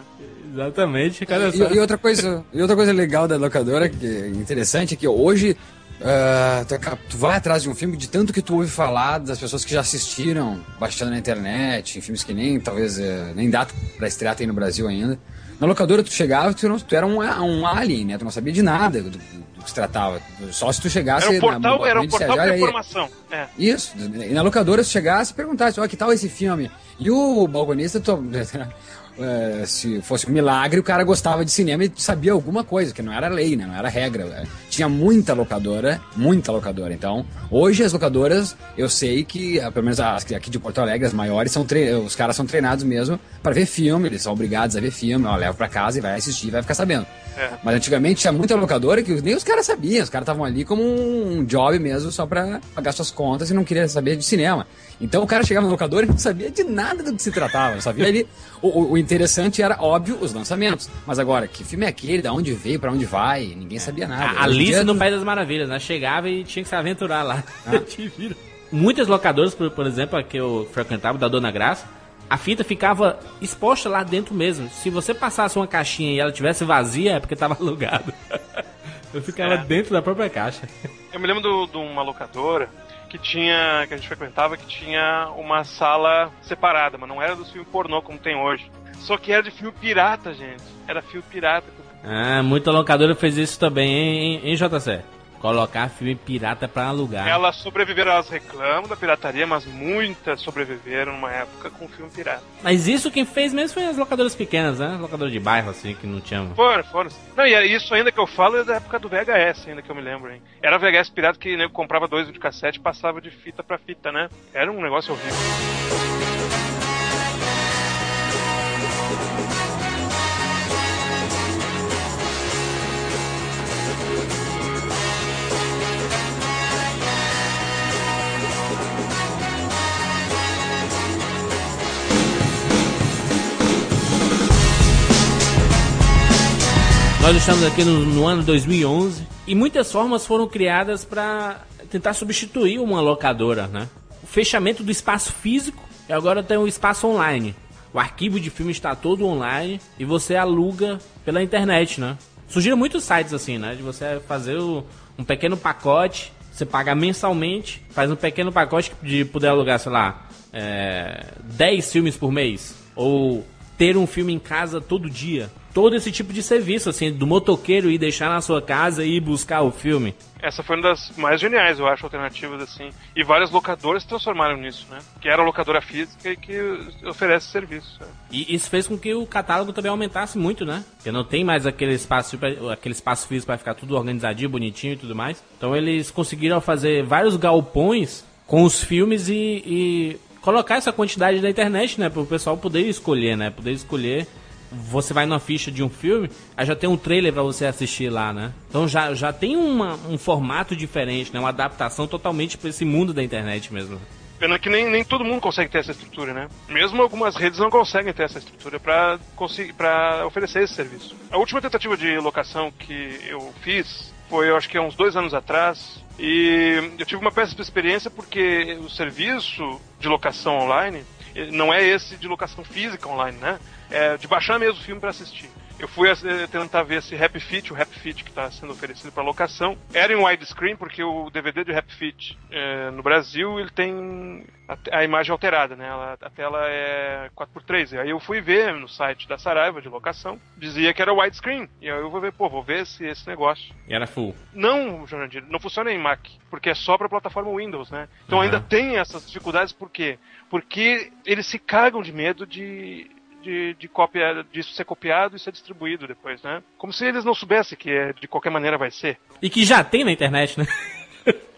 Exatamente, cara. só.
E, e outra coisa, e outra coisa legal da locadora, que é interessante, é que hoje ah, tu, vai atrás de um filme de tanto que tu ouve falar das pessoas que já assistiram, baixando na internet, em filmes que nem, talvez, eh, nem data pra estrear tem no Brasil ainda. Na locadora tu chegava, tu, não, tu era um, um alien, né? Tu não sabia de nada do, do- que se tratava. Só se tu chegasse...
Era um portal,
na,
era um portal de informação. É.
Isso, e na locadora se chegasse e perguntasse, ó, que tal esse filme? E o balconista, to- eh, se fosse um milagre, o cara gostava de cinema e sabia alguma coisa, que não era lei, né? Não era regra. Eh, Tinha muita locadora, muita locadora. Então, hoje as locadoras, eu sei que, ah, pelo menos as aqui de Porto Alegre, as maiores, são os caras são treinados mesmo para ver filme, eles são obrigados a ver filme, ó, leva pra casa e vai assistir, vai ficar sabendo.
É.
Mas antigamente tinha muita locadora que nem os caras sabiam, os caras estavam ali como um job mesmo, só pra pagar suas contas e não queria saber de cinema. Então o cara chegava na locadora e não sabia de nada do que se tratava, só via ali. O, o- o interessante era, óbvio, os lançamentos. Mas agora, que filme é aquele, da onde veio, pra onde vai, ninguém sabia nada.
A Alice
dia,
no País das Maravilhas, né? Chegava e tinha que se aventurar lá.
Ah.
Te vira. Muitas locadoras, por, por exemplo, a que eu frequentava, da Dona Graça, a fita ficava exposta lá dentro mesmo. Se você passasse uma caixinha e ela tivesse vazia, é porque tava alugado. Eu ficava
É.
dentro da própria caixa.
Eu me lembro do- de uma locadora que tinha, que a gente frequentava, que tinha uma sala separada, mas não era dos filmes pornô como tem hoje. Só que era de filme pirata, gente. Era filme pirata.
Ah, muita locadora fez isso também, hein, hein, JC? Colocar filme pirata pra alugar.
Elas sobreviveram, elas reclamam da pirataria, mas muitas sobreviveram numa época com filme pirata.
Mas isso quem fez mesmo foi as locadoras pequenas, né? Locadora de bairro, assim, que não tinham.
Foram, foram. Não, e é isso ainda que eu falo é da época do VHS, ainda que eu me lembro, hein? Era VHS pirata que nego comprava dois videocassete e passava de fita pra fita, né? Era um negócio horrível.
Nós estamos aqui no, no ano 2011 e muitas formas foram criadas para tentar substituir uma locadora, né? O fechamento do espaço físico e agora tem o espaço online. O arquivo de filme está todo online e você aluga pela internet, né? Surgiram muitos sites assim, né? De você fazer o- um pequeno pacote, você paga mensalmente, faz um pequeno pacote de poder alugar, sei lá, é, 10 filmes por mês. Ou ter um filme em casa todo dia. Todo esse tipo de serviço, assim, do motoqueiro ir deixar na sua casa e ir buscar o filme.
Essa foi uma das mais geniais, eu acho, alternativas assim. E várias locadoras se transformaram nisso, né? Que era a locadora física e que oferece serviço. né?
E isso fez com que o catálogo também aumentasse muito, né? Porque não tem mais aquele espaço, aquele espaço físico para ficar tudo organizadinho, bonitinho e tudo mais. Então eles conseguiram fazer vários galpões com os filmes e, e colocar essa quantidade na internet, né? Para o pessoal poder escolher, né? Poder escolher. Você vai numa ficha de um filme, aí já tem um trailer para você assistir lá, né? Então já, já tem uma- um formato diferente, né? Uma adaptação totalmente para esse mundo da internet mesmo.
Pena que nem, nem todo mundo consegue ter essa estrutura, né? Mesmo algumas redes não conseguem ter essa estrutura para para oferecer esse serviço. A última tentativa de locação que eu fiz foi, eu acho que há uns dois anos atrás, e eu tive uma péssima experiência porque o serviço de locação online eh, não é esse de locação física online, né? É de baixar mesmo o filme para assistir. Eu fui eh, tentar ver esse Happy Fit, o Happy Fit que está sendo oferecido para locação. Era em widescreen, porque o DVD de Happy Fit eh, no Brasil ele tem a, a imagem alterada, né? Ela- a tela é 4x3. E aí eu fui ver no site da Saraiva de locação, dizia que era widescreen. E aí eu vou ver, pô, vou ver esse, esse negócio.
E era full.
Não, Jurandir, não funciona em Mac, porque é só para plataforma Windows, né? Então
Uhum.
ainda tem essas dificuldades, por quê? Porque eles se cagam de medo de, de, de cópia, disso ser copiado e ser distribuído depois, né? Como se eles não soubessem que é, de qualquer maneira vai ser.
E que já tem na internet, né?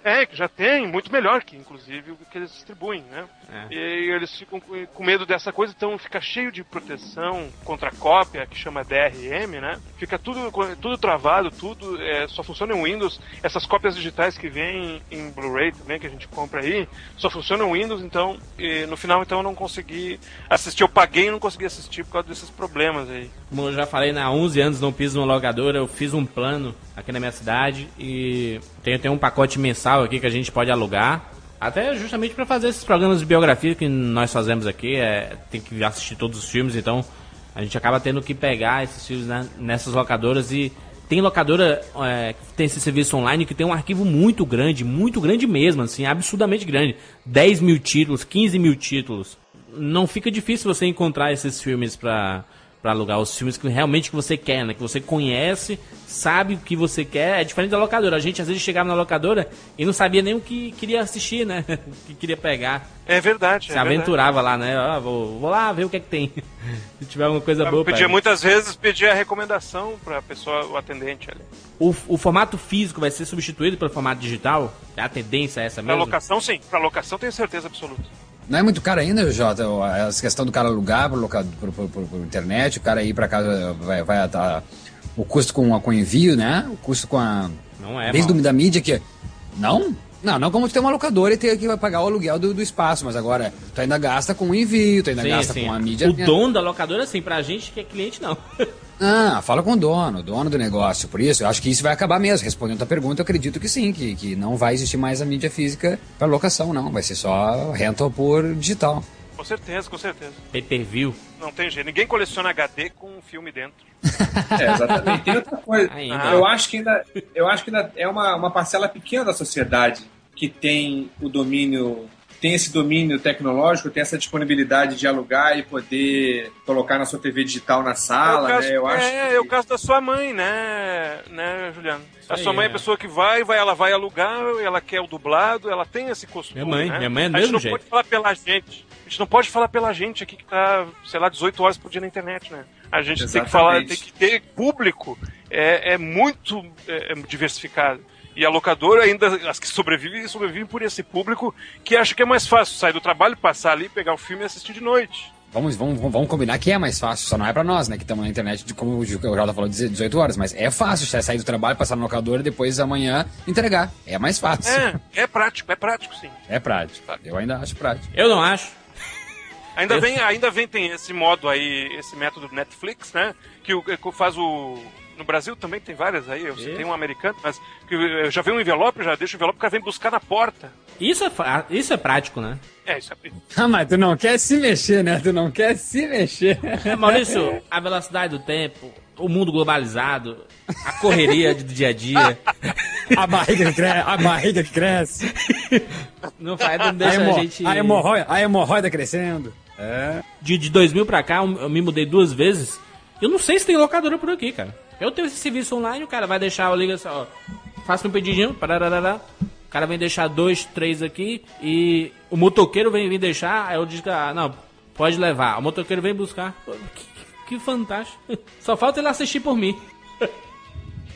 É, que já tem, muito melhor que, inclusive, o que eles distribuem, né?
É.
E eles ficam com medo dessa coisa, então fica cheio de proteção contra cópia, que chama DRM, né? Fica tudo, tudo travado, tudo é, só funciona em Windows. Essas cópias digitais que vêm em Blu-ray também, que a gente compra aí, só funcionam em Windows, então, e no final, então, eu não consegui assistir. Eu paguei e não consegui assistir por causa desses problemas aí.
Como eu já falei, né, há 11 anos não piso numa locadora, eu fiz um plano aqui na minha cidade e tem, tem um pacote mensal aqui que a gente pode alugar. Até justamente para fazer esses programas de biografia que nós fazemos aqui, é, tem que assistir todos os filmes, então a gente acaba tendo que pegar esses filmes né, nessas locadoras e tem locadora é, que tem esse serviço online que tem um arquivo muito grande, muito grande mesmo, assim, absurdamente grande. 10 mil títulos, 15 mil títulos. Não fica difícil você encontrar esses filmes pra, pra alugar, os filmes que realmente que você quer, né? Que você conhece, sabe o que você quer. É diferente da locadora. A gente às vezes chegava na locadora e não sabia nem o que queria assistir, né? o que queria pegar.
É verdade,
Se
é verdade.
aventurava lá, né? Ah, vou, vou lá ver o que é que tem. Se tiver alguma coisa boa,
Eu pedia
pega.
muitas vezes pedia a recomendação pra pessoa, o atendente ali.
O, o formato físico vai ser substituído pelo formato digital? É a tendência essa
Pra
mesmo?
locação, sim. Pra locação, tenho certeza absoluta.
Não é muito caro ainda, Jota, essa questão do cara alugar por, por, por, por- por internet, o cara ir pra casa, vai, vai atar o custo com, a- com envio, né? O custo com a.
Não é,
Desde
mal.
o da mídia que. Não? Não, não como tu ter uma locadora e ter que pagar o aluguel do, do espaço, mas agora tu ainda gasta com o envio, tu ainda
Sim,
gasta
sim.
com a mídia.
O dono da locadora, sim, pra gente que é cliente, não.
Ah, fala com o dono, o dono do negócio. Por isso, eu acho que isso vai acabar mesmo. Respondendo a tua pergunta, eu acredito que sim, que, que não vai existir mais a mídia física para locação, não. Vai ser só rental por digital.
Com certeza, com certeza.
Pay per view.
Não tem jeito. Ninguém coleciona HD com um filme dentro.
É, exatamente. Tem outra coisa.
Ainda.
Eu acho que ainda, eu acho que ainda é uma, uma parcela pequena da sociedade que tem o domínio tem esse domínio tecnológico, tem essa disponibilidade de alugar e poder colocar na sua TV digital na
É o
sala,
caso,
né? Eu acho
é,
que...
é o caso da sua mãe, né, né, Juliano? A sua mãe é a
é.
pessoa que vai, vai, ela vai alugar, ela quer o dublado, ela tem esse costume.
Minha mãe,
né?
minha mãe é do
A gente
mesmo
não
jeito.
pode falar pela gente. A gente não pode falar pela gente aqui que tá, sei lá, 18 horas por dia na internet, né? A gente tem que falar, tem
Exatamente.
que ter público, é, é muito é, é diversificado. E a locadora ainda, as que sobrevivem, sobrevivem por esse público que acha que é mais fácil sair do trabalho, passar ali, pegar o filme e assistir de noite.
Vamos, vamos, vamos combinar que é mais fácil, só não é pra nós, né? Que estamos na internet, de, como o Jota falou, 18 horas. Mas é fácil sair do trabalho, passar no locador e depois amanhã entregar. É mais fácil.
É, é prático, é prático sim.
É prático. Eu ainda acho prático.
Eu não acho.
Ainda vem, ainda vem, tem esse modo aí, esse método Netflix, né? Que, o, que faz o. No Brasil também tem várias aí, eu sei, tem um americano, mas que eu já vem um envelope, já deixa o envelope, o cara vem buscar na porta.
Isso é, fa- isso é prático, né?
É, isso é.
Ah, mas tu não quer se mexer, né? Tu não quer se mexer.
É, Maurício, a velocidade do tempo, o mundo globalizado, a correria do dia a dia,
A barriga que cresce, a barriga que cresce.
não faz, não
A,
deixa a
hemo,
gente...
a, hemorroida, a hemorroida crescendo. É.
De, de 2000 pra cá, eu me mudei duas vezes. Eu não sei se tem locadora por aqui, cara. Eu tenho esse serviço online, o cara vai deixar, eu ligo assim, ó, faça um pedidinho, pararará. O cara vem deixar dois, três aqui e o motoqueiro vem vir deixar, aí eu digo, ah, não, pode levar. O motoqueiro vem buscar. Que, que fantástico. Só falta ele assistir por mim.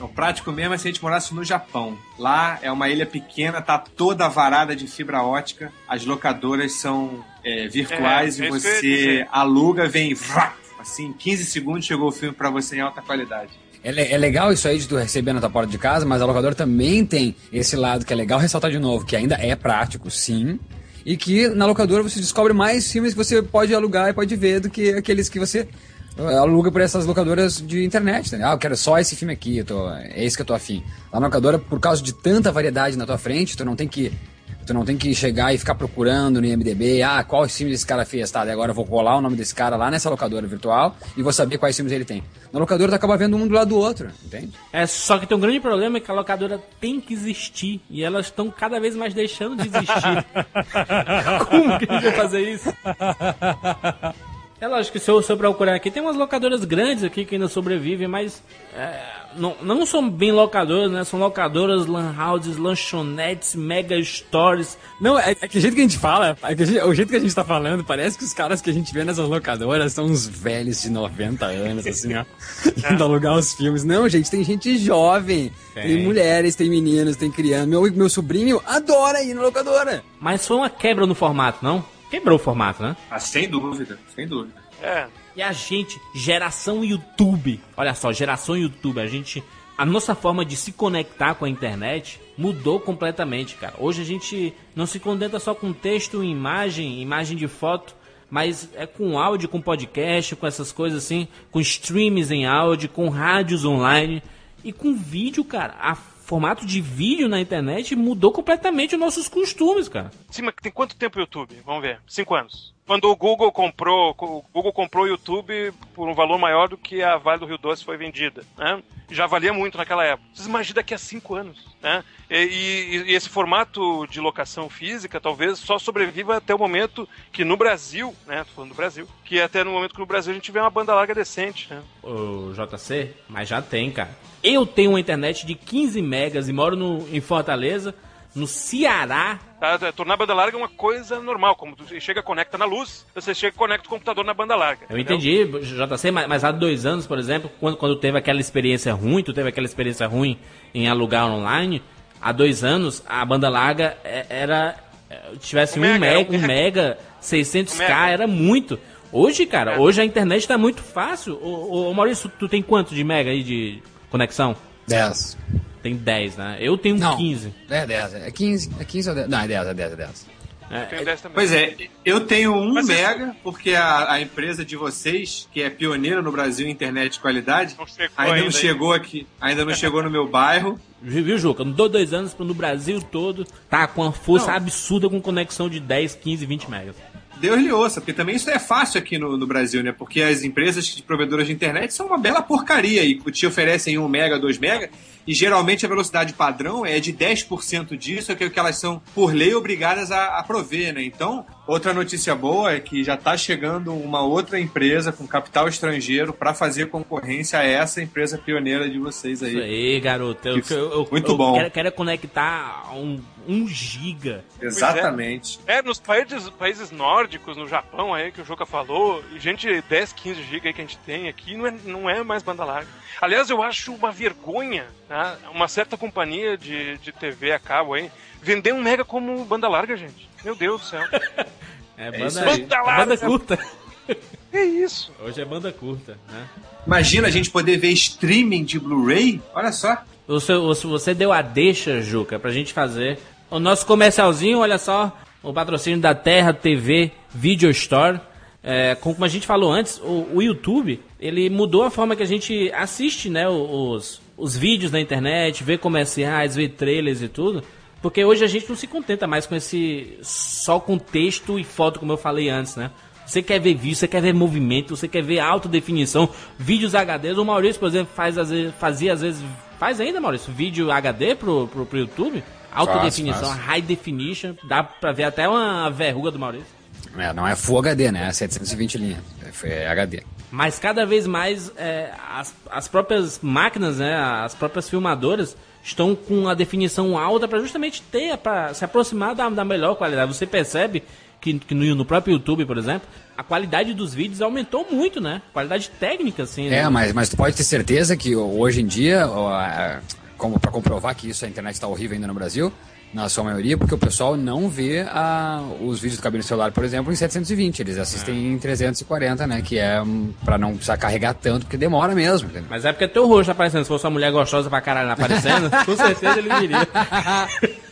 O prático mesmo é se a gente morasse no Japão. Lá é uma ilha pequena, tá toda varada de fibra ótica. As locadoras são é, virtuais
É,
e você aluga, vem vrá, assim, em 15 segundos chegou o filme pra você em alta qualidade.
É, é legal isso aí de tu receber na tua porta de casa, mas a locadora também tem esse lado que é legal ressaltar de novo, que ainda é prático, sim. E que na locadora você descobre mais filmes que você pode alugar e pode ver do que aqueles que você eh, aluga por essas locadoras de internet. Né? Ah, eu quero só esse filme aqui, tô, é esse que eu tô afim. Na locadora, por causa de tanta variedade na tua frente, tu não tem que. Tu não tem que chegar e ficar procurando no IMDB, ah, qual filme esse cara fez, tá? Agora eu vou colar o nome desse cara lá nessa locadora virtual e vou saber quais filmes ele tem. Na locadora tu acaba vendo um do lado do outro, entende?
É, só que tem um grande problema é que a locadora tem que existir e elas estão cada vez mais deixando de existir. Como que a gente vai fazer isso? É lógico que se eu, se eu procurar aqui, tem umas locadoras grandes aqui que ainda sobrevivem, mas é, não, não são bem locadoras, né? São locadoras, lan houses, lanchonetes, mega stores.
Não, é, é que o jeito que a gente fala, é gente- o jeito que a gente tá falando, parece que os caras que a gente vê nessas locadoras são uns velhos de 90 anos, assim, ó. Indo alugar os filmes. Não, gente, tem gente jovem. Tem,
Tem.
mulheres, tem meninos, tem crianças. Meu, meu sobrinho adora ir na locadora.
Mas foi uma quebra no formato, não? Quebrou o formato, né?
Ah, sem dúvida, sem dúvida.
É.
E a gente, geração YouTube. Olha só, geração YouTube, a gente. A nossa forma de se conectar com a internet mudou completamente, cara. Hoje a gente não se contenta só com texto, imagem, imagem de foto, mas é com áudio, com podcast, com essas coisas assim, com streams em áudio, com rádios online e com vídeo, cara. A formato de vídeo na internet mudou completamente os nossos costumes, cara.
Sim, mas tem quanto tempo o YouTube? Vamos ver. Cinco anos. Quando o Google comprou, o Google comprou o YouTube por um valor maior do que a Vale do Rio Doce foi vendida, né? Já valia muito naquela época. Vocês imaginam daqui a cinco anos, né? E, e- e esse formato de locação física talvez só sobreviva até o momento que no Brasil, né? Tô falando do Brasil, que até no momento que no Brasil a gente tiver uma banda larga decente, né?
o JC, mas já tem, cara. Eu tenho uma internet de 15 megas e moro no, em Fortaleza, no Ceará.
Tá? Tornar a banda larga é uma coisa normal, como tu chega, conecta na luz, você chega e conecta o computador na banda larga.
Eu entendi, JC, mas, mas há dois anos, por exemplo, quando, quando teve aquela experiência ruim, tu teve aquela experiência ruim em alugar online, há dois anos a banda larga é- era. é, Tivesse
Um
um,
mega,
mega,
um
mega, 600k,
Um mega.
era muito. Hoje, cara,
É.
hoje a internet tá muito fácil. Ô, ô, Maurício, tu tem quanto de mega aí de conexão?
10.
Tem 10, né? Eu tenho
Não.
15.
É 10, é 15, é 15 ou 10? Não, é 10, é 10, é 10.
Tem 10 também.
Pois é, eu tenho um
Mas
mega, porque a, a empresa de vocês, que é pioneira no Brasil em internet de qualidade,
Não chegou
ainda,
ainda,
não chegou aqui, ainda não chegou no meu bairro.
Viu, Juca? Eu dou dois anos no Brasil todo, tá com uma força
Não.
absurda com conexão de 10, 15, 20 megas.
Deus lhe ouça, porque também isso é fácil aqui no, no Brasil, né? Porque as empresas de provedoras de internet são uma bela porcaria e te oferecem um mega, dois mega, e geralmente a velocidade padrão é de 10% disso, que é o que elas são, por lei, obrigadas a, a prover, né? Então, outra notícia boa é que já está chegando uma outra empresa com capital estrangeiro para fazer concorrência a essa empresa pioneira de vocês aí.
Isso aí, garoto. Eu, eu- eu-
Muito
eu
bom.
Quero, quero conectar a um, um giga.
Exatamente.
É, nos países, países nórdicos, no Japão aí, que o Juca falou, e gente, 10, 15 GB aí que a gente tem aqui, não é, não é mais banda larga. Aliás, eu acho uma vergonha, tá? Uma certa companhia de, de TV a cabo aí, vender um mega como banda larga, gente. Meu Deus do céu.
É
isso
banda, é
Banda larga.
banda curta.
que isso?
Hoje é banda curta, né?
Imagina a gente poder ver streaming de Blu-ray. Olha só.
Você, você, você deu a deixa, Juca, pra gente fazer o nosso comercialzinho, olha só, o patrocínio da Terra TV Video Store. É, como a gente falou antes, o, o YouTube, ele mudou a forma que a gente assiste, né, os, os vídeos na internet, vê comerciais, vê trailers e tudo. Porque hoje a gente não se contenta mais com esse só com texto e foto, como eu falei antes, né? Você quer ver vídeo, você quer ver movimento, você quer ver alta definição, vídeos HD. O Maurício, por exemplo, faz, às vezes, fazia às vezes. Faz ainda, Maurício, vídeo HD pro, pro, pro YouTube. Alta
Faço,
definição,
faço.
high definition. Dá pra ver até uma verruga do Maurício.
É, não é Full HD, né? É 720 linhas. É, HD.
Mas cada vez mais é, as, as próprias máquinas, né, as próprias filmadoras estão com a definição alta para justamente ter, para se aproximar da, da melhor qualidade. Você percebe que, que no, no próprio YouTube, por exemplo, a qualidade dos vídeos aumentou muito, né? Qualidade técnica, assim. né?
É, mas, mas tu pode ter certeza que hoje em dia, a- como para comprovar que isso a internet está horrível ainda no Brasil, na sua maioria, porque o pessoal não vê a, os vídeos do cabine celular, por exemplo, em 720. Eles assistem em 340, né? Que é para não precisar carregar tanto, porque demora mesmo. entendeu?
Mas é porque teu rosto tá aparecendo. Se fosse uma mulher gostosa pra caralho aparecendo, com certeza ele viria.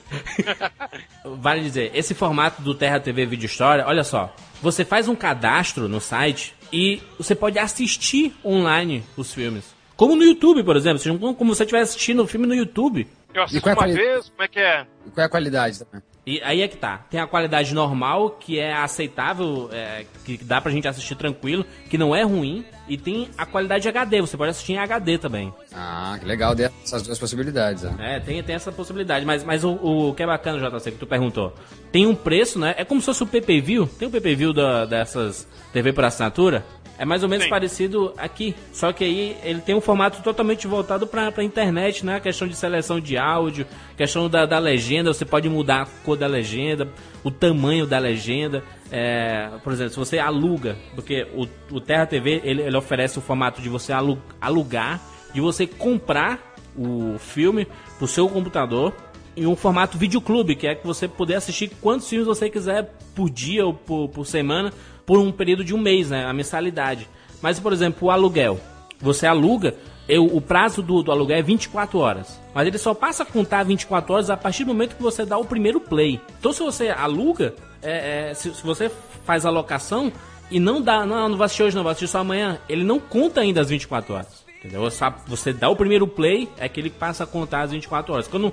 vale dizer, esse formato do Terra TV Vídeo História, olha só. Você faz um cadastro no site e você pode assistir online os filmes. Como no YouTube, por exemplo. Seja, Como como você estiver assistindo o filme no YouTube.
Eu assisto
qual é a
uma
quali-
vez, como é que é?
E qual é a qualidade também?
E aí é que tá. Tem a qualidade normal, que é aceitável, é, que dá pra gente assistir tranquilo, que não é ruim. E tem a qualidade HD, você pode assistir em HD também.
Ah, que legal dessas duas possibilidades. ó.
É, tem, tem essa possibilidade. Mas, mas o, o que é bacana, JC, que tu perguntou, tem um preço, né? É como se fosse o PPV. Tem o PPV da, dessas TV por assinatura? É mais ou menos
Sim.
parecido aqui. Só que aí ele tem um formato totalmente voltado pra, pra internet, né? A questão de seleção de áudio, questão da, da legenda, você pode mudar a cor da legenda, o tamanho da legenda. É, por exemplo, se você aluga, porque o, o Terra TV ele, ele oferece o formato de você alu- alugar, de você comprar o filme pro seu computador em um formato videoclube, que é que você poder assistir quantos filmes você quiser por dia ou por, por semana, por um período de um mês, né? A mensalidade. Mas, por exemplo, o aluguel. Você aluga, eu, o prazo do, do aluguel é 24 horas. Mas ele só passa a contar 24 horas a partir do momento que você dá o primeiro play. Então, se você aluga, é, é, se, se você faz a locação e não dá, não, não vai assistir hoje, não, vai assistir só amanhã, ele não conta ainda as 24 horas. Entendeu? Você- dá o primeiro play, é que ele passa a contar as 24 horas. Quando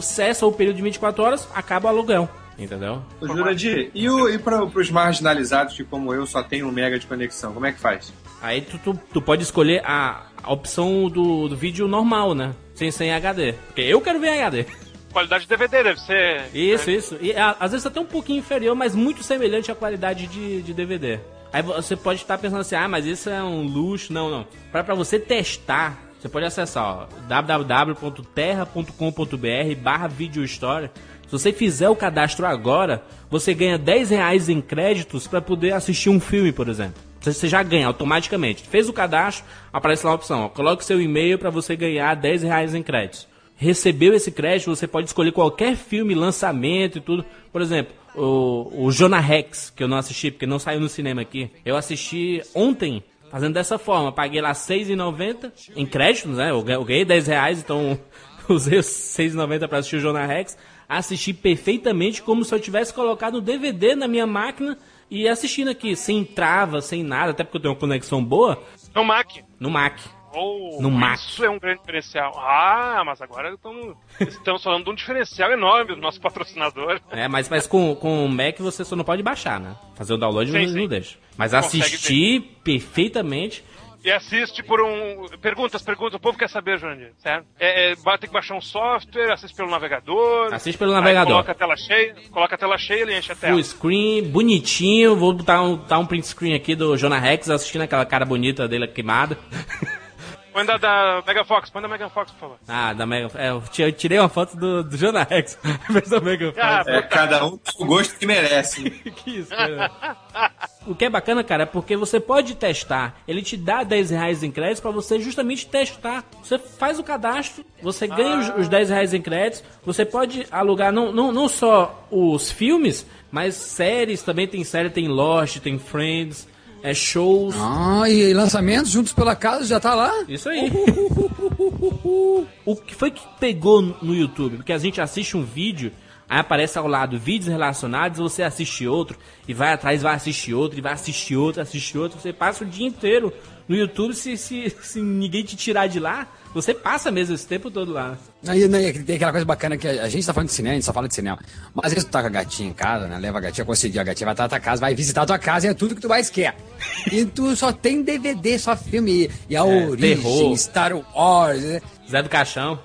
cessa o período de 24 horas, acaba o aluguel. Entendeu?
Ô, Jurandir, e, o, e para os marginalizados que, como eu, só tem um mega de conexão, como é que faz?
Aí tu, tu, tu pode escolher a, a opção do, do vídeo normal, né? Sem, sem HD. Porque eu quero ver HD.
Qualidade de DVD deve ser.
Isso,
né?
isso. E a- às vezes até um pouquinho inferior, mas muito semelhante à qualidade de, de DVD. Aí você pode estar pensando assim, ah, mas isso é um luxo. Não, não. Pra, pra você testar, você pode acessar www.terra.com.br barra videohistoria. Se você fizer o cadastro agora, você ganha 10 reais em créditos para poder assistir um filme, por exemplo. Você já ganha automaticamente. Fez o cadastro, aparece lá a opção. Ó, coloque seu e-mail para você ganhar 10 reais em créditos recebeu esse crédito, você pode escolher qualquer filme, lançamento e tudo. Por exemplo, o, o Jonah Rex, que eu não assisti porque não saiu no cinema aqui. Eu assisti ontem, fazendo dessa forma. Paguei lá R$ 6,90 em créditos, né? Eu ganhei- eu ganhei 10 reais, então usei os R$ 6,90 para assistir o Jonah Rex. Assisti perfeitamente como se eu tivesse colocado o DVD na minha máquina e assistindo aqui, sem trava, sem nada, até porque eu tenho uma conexão boa
No Mac.
no Mac.
Oh,
No Mac.
Isso é um grande diferencial. Ah, mas agora estamos, estamos falando de um diferencial enorme do nosso patrocinador.
É, mas, mas com, com o Mac você só não pode baixar, né? Fazer o download
Sim,
não,
sim.
não deixa. Mas assistir perfeitamente.
E assiste por um. Perguntas, perguntas. O povo quer saber, Jurandir, certo? É, é, tem que baixar um software, assiste pelo navegador.
Assiste pelo navegador.
Coloca a tela cheia, coloca a tela cheia, ele enche a tela.
Full screen, bonitinho. Vou botar um, botar um print screen aqui do Jonah Rex assistindo aquela cara bonita dele queimada.
Põe da, da Mega Fox, põe da Mega Fox, por favor.
Ah, da Mega. É, eu ti- eu tirei uma foto do, do Jonah Rex. Mas da Mega
Ah,
É, cada um tem o gosto que merece.
que isso, cara. O que é bacana, cara, é porque você pode testar. Ele te dá 10 reais em créditos pra você justamente testar. Você faz o cadastro, você ganha os, os 10 reais em créditos. Você pode alugar não, não, não só os filmes, mas séries. Também tem série, tem Lost, tem Friends, é shows.
Ah, e lançamentos juntos pela casa já tá lá?
Isso aí. o que foi que pegou no YouTube? Porque a gente assiste um vídeo, aí aparece ao lado vídeos relacionados, você assiste outro, e vai atrás, vai assistir outro, e vai assistir outro, assistir outro. Você passa o dia inteiro no YouTube, se, se, se ninguém te tirar de lá, você passa mesmo esse tempo todo lá.
Aí né, tem aquela coisa bacana que a gente tá falando de cinema, a gente só fala de cinema. Mas às vezes tu tá com a gatinha em casa, né? Leva a gatinha, conseguir a gatinha vai estar na tua casa, vai visitar a tua casa e é tudo que tu mais quer. E tu só tem DVD, só filme. E a origem,
terror.
Star Wars. né?
Zé do Caixão.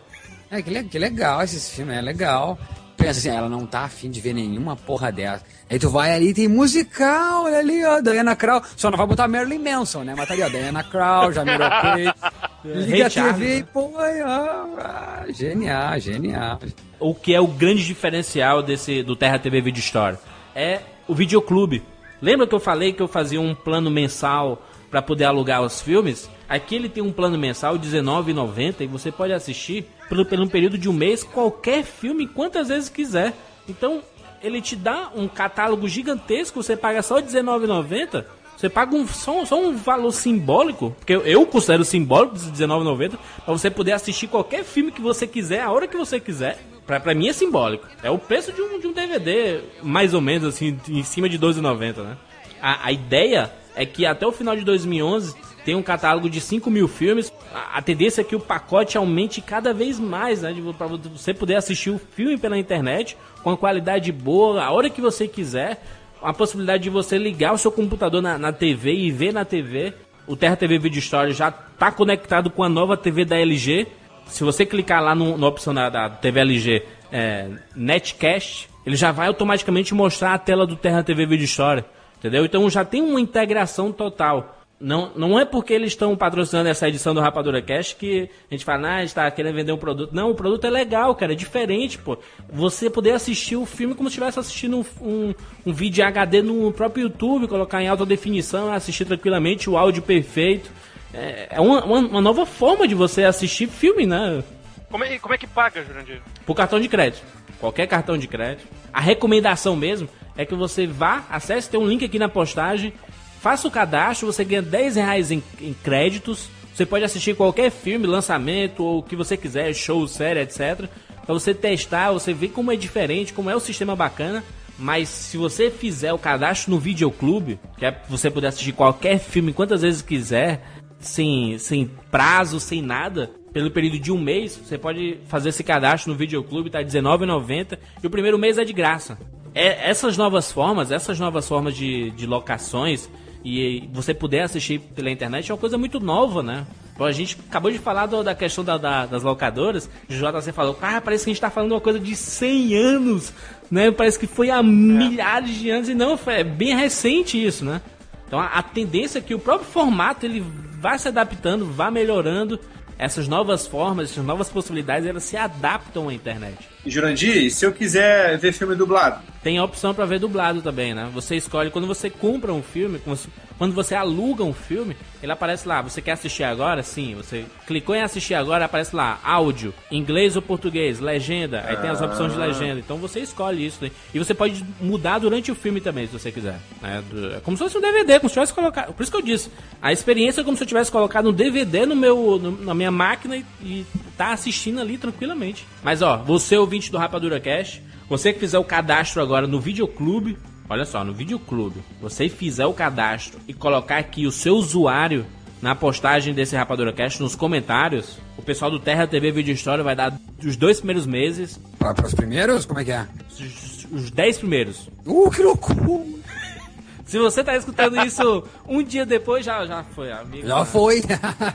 É, que, le- que legal esses filmes, é legal. Pensa assim, ela não tá afim de ver nenhuma porra dessa. Aí tu vai ali, tem musical, olha ali, ó, Diana Krall. Só não vai botar Marilyn Manson, né? Mas tá ali, ó, Diana Krall, Jamiroquai. Liga
Rei
a
Charles,
TV e,
né?
pô, aí, ó, ah, genial, genial.
o que é o grande diferencial desse do Terra TV Video Store é o videoclube. Lembra que eu falei que eu fazia um plano mensal para poder alugar os filmes? Aqui ele tem um plano mensal R$19,90 e você pode assistir pelo, pelo um período de um mês qualquer filme quantas vezes quiser. Então ele te dá um catálogo gigantesco, você paga só R$19,90. Você paga um, só, só um valor simbólico, porque eu, eu considero simbólico de R$19,90, pra você poder assistir qualquer filme que você quiser, a hora que você quiser. Pra, pra mim é simbólico. É o preço de um, de um DVD, mais ou menos, assim, em cima de R$12,90, né? A, a ideia é que até o final de 2011 tem um catálogo de 5 mil filmes. A, tendência é que o pacote aumente cada vez mais, né? Pra você poder assistir o filme pela internet com a qualidade boa, a hora que você quiser. A possibilidade de você ligar o seu computador na, na TV e ver na TV. O Terra TV Video Story já está conectado com a nova TV da LG. Se você clicar lá no, na opção da, da TV LG é, Netcast, ele já vai automaticamente mostrar a tela do Terra TV Video Story. Entendeu? Então já tem uma integração total. Não, não é porque eles estão patrocinando essa edição do Rapadura Cash que a gente fala, ah, a gente tá querendo vender um produto. Não, o produto é legal, cara, é diferente, pô. Você poder assistir o filme como se estivesse assistindo um, um, um vídeo HD no próprio YouTube, colocar em alta definição, assistir tranquilamente, o áudio perfeito. É, é uma, uma, uma nova forma de você assistir filme, né?
Como é, como é que paga, Jurandir?
Por cartão de crédito. Qualquer cartão de crédito. A recomendação mesmo é que você vá, acesse, tem um link aqui na postagem, faça o cadastro, você ganha 10 reais em, em créditos. Você pode assistir qualquer filme, lançamento, ou o que você quiser, show, série, etc. Pra você testar, você ver como é diferente, como é o sistema bacana. Mas se você fizer o cadastro no Videoclube, que é você poder assistir qualquer filme quantas vezes quiser, sem, sem prazo, sem nada, pelo período de um mês, você pode fazer esse cadastro no Videoclube, tá R$19,90 e o primeiro mês é de graça. É, essas novas formas, essas novas formas de, de locações e você puder assistir pela internet é uma coisa muito nova, né? A gente acabou de falar do- da questão da- da- das locadoras, o JC falou, ah, parece que a gente tá falando uma coisa de 100 anos, né? Parece que foi há milhares de anos, e não, foi- é bem recente isso, né? Então a, a tendência é que o próprio formato ele vai se adaptando, vai melhorando. Essas novas formas, essas novas possibilidades, elas se adaptam à internet.
Jurandir, se eu quiser ver filme dublado?
Tem a opção para ver dublado também, né? Você escolhe quando você compra um filme, quando você- aluga um filme, ele aparece lá. Você quer assistir agora? Sim. Você clicou em assistir agora, aparece lá áudio, inglês ou português, legenda. Aí tem as opções de legenda. Então você escolhe isso. Né? E você pode mudar durante o filme também, se você quiser. né? É como se fosse um DVD, como se tivesse colocado. Por isso que eu disse. A experiência é como se eu tivesse colocado um DVD no meu, no- na minha máquina e, e tá assistindo ali tranquilamente. Mas ó, você ouvinte do Rapadura Cash, você que fizer o cadastro agora no Videoclube, olha só, no Videoclube, você fizer o cadastro e colocar aqui o seu usuário na postagem desse Rapadura Cash nos comentários, o pessoal do Terra TV Vídeo História vai dar os dois primeiros meses,
Para os primeiros, como é que é?
os- os 10 primeiros.
Uh, que loucura!
Se você tá escutando isso um dia depois, já, já foi, amigo.
Já foi.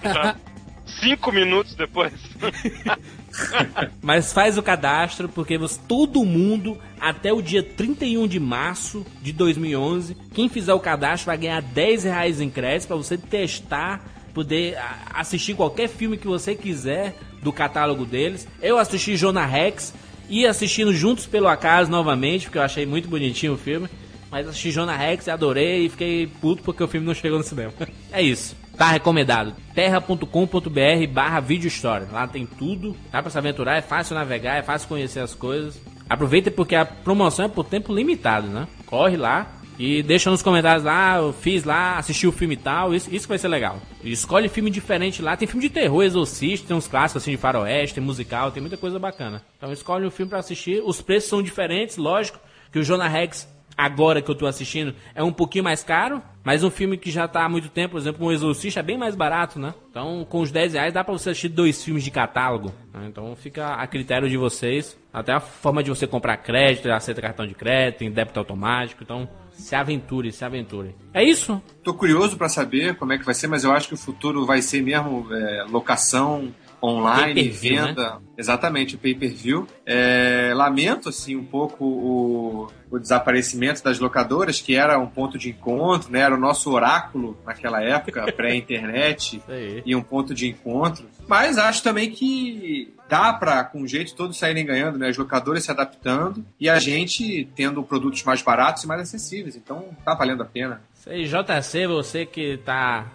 Já Cinco minutos depois.
Mas faz o cadastro, porque você, todo mundo, até o dia 31 de março de 2011, quem fizer o cadastro vai ganhar 10 reais em crédito para você testar, poder assistir qualquer filme que você quiser do catálogo deles. Eu assisti Jonah Rex e assistindo Juntos pelo Acaso novamente, porque eu achei muito bonitinho o filme. Mas assisti Jonah Rex e adorei e fiquei puto porque o filme não chegou no cinema. é isso. Tá recomendado. terra.com.br barra video story. Lá tem tudo. Dá pra se aventurar, é fácil navegar, é fácil conhecer as coisas. Aproveita porque a promoção é por tempo limitado, né? Corre lá e deixa nos comentários lá, eu fiz lá, assisti o filme e tal, isso, isso vai ser legal. Escolhe filme diferente lá, tem filme de terror, exorcista, tem uns clássicos assim de faroeste, tem musical, tem muita coisa bacana. Então escolhe um filme pra assistir, os preços são diferentes, lógico, que o Jonah Rex agora que eu tô assistindo é um pouquinho mais caro, mas um filme que já tá há muito tempo, por exemplo, um Exorcista é bem mais barato, né? Então, com os 10 reais dá pra você assistir dois filmes de catálogo. né? Então, fica a critério de vocês. Até a forma de você comprar crédito, aceita cartão de crédito, tem débito automático. Então, se aventure, se aventure. É isso?
Tô curioso pra saber como é que vai ser, mas eu acho que o futuro vai ser mesmo é, locação online,
Pay-per-view,
venda. Exatamente, o pay-per-view. É, lamento, assim, um pouco o, o desaparecimento das locadoras, que era um ponto de encontro, né? Era o nosso oráculo naquela época, pré-internet, e um ponto de encontro. Mas acho também que dá pra, com jeito, todos saírem ganhando, né? As locadoras se adaptando e a gente tendo produtos mais baratos e mais acessíveis. Então, tá valendo a pena.
Isso aí, JC, você que tá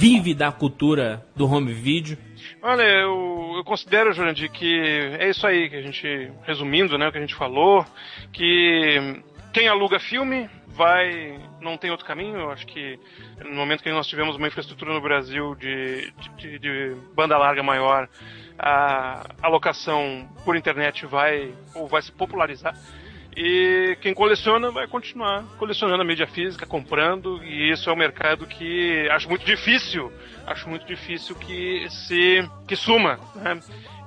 vive da cultura do home video.
Olha, eu, eu considero, Jurandir, que é isso aí que a gente, resumindo, né, o que a gente falou, que quem aluga filme vai, não tem outro caminho. Eu acho que no momento que nós tivemos uma infraestrutura no Brasil de, de, de banda larga maior, a alocação por internet vai ou vai se popularizar. E quem coleciona vai continuar colecionando a mídia física, comprando, e isso é um mercado que acho muito difícil, acho muito difícil que se que suma. Né?